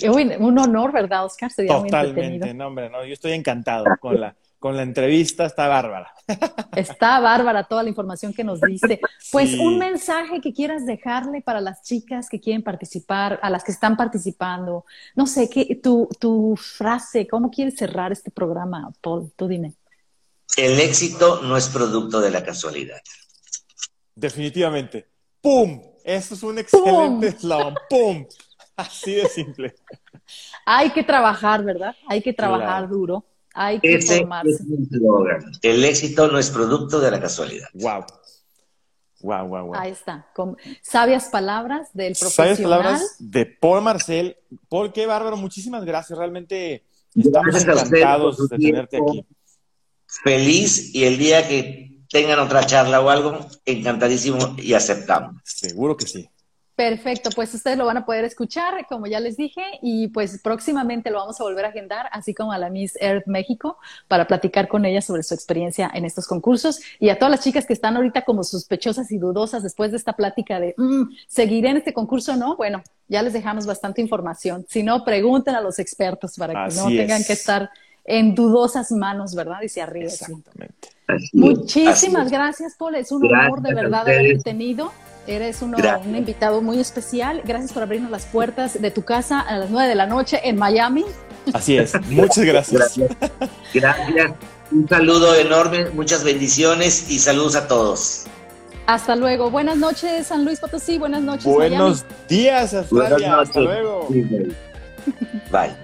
Un honor, ¿verdad, Oscar? Totalmente, no, hombre, no, yo estoy encantado con la con la entrevista está bárbara. Está bárbara toda la información que nos diste. Pues un mensaje que quieras dejarle para las chicas que quieren participar, a las que están participando. No sé, ¿qué, tu, tu frase, ¿cómo quieres cerrar este programa, Paul? Tú dime. El éxito no es producto de la casualidad. Definitivamente. ¡Pum! Eso es un excelente slogan. ¡Pum! Así de simple. Hay que trabajar, ¿verdad? Hay que trabajar duro hay que Ese formarse. El éxito no es producto de la casualidad. Wow. Wow, wow, wow. Ahí está. Con sabias palabras del profesional. Sabias palabras de Paul Marcel. Paul, qué bárbaro. Muchísimas gracias. Realmente estamos encantados de tenerte aquí. Feliz y el día que tengan otra charla o algo, encantadísimo y aceptamos. Seguro que sí. Perfecto, pues ustedes lo van a poder escuchar, como ya les dije, y pues próximamente lo vamos a volver a agendar, así como a la Miss Earth México, para platicar con ella sobre su experiencia en estos concursos. Y a todas las chicas que están ahorita como sospechosas y dudosas después de esta plática de, mm, ¿seguiré en este concurso o no? Bueno, ya les dejamos bastante información. Si no, pregunten a los expertos para que no tengan que estar en dudosas manos, ¿verdad? Y se arriba. Exactamente. Muchísimas gracias, Paul. Es un honor de verdad haber tenido. Eres un invitado muy especial. Gracias por abrirnos las puertas de tu casa a las 9 de la noche en Miami. Así es. Muchas gracias. gracias. Un saludo enorme, muchas bendiciones y saludos a todos. Hasta luego. Buenas noches, San Luis Potosí. Buenas noches. Buenos días, Australia. Hasta luego. Bye.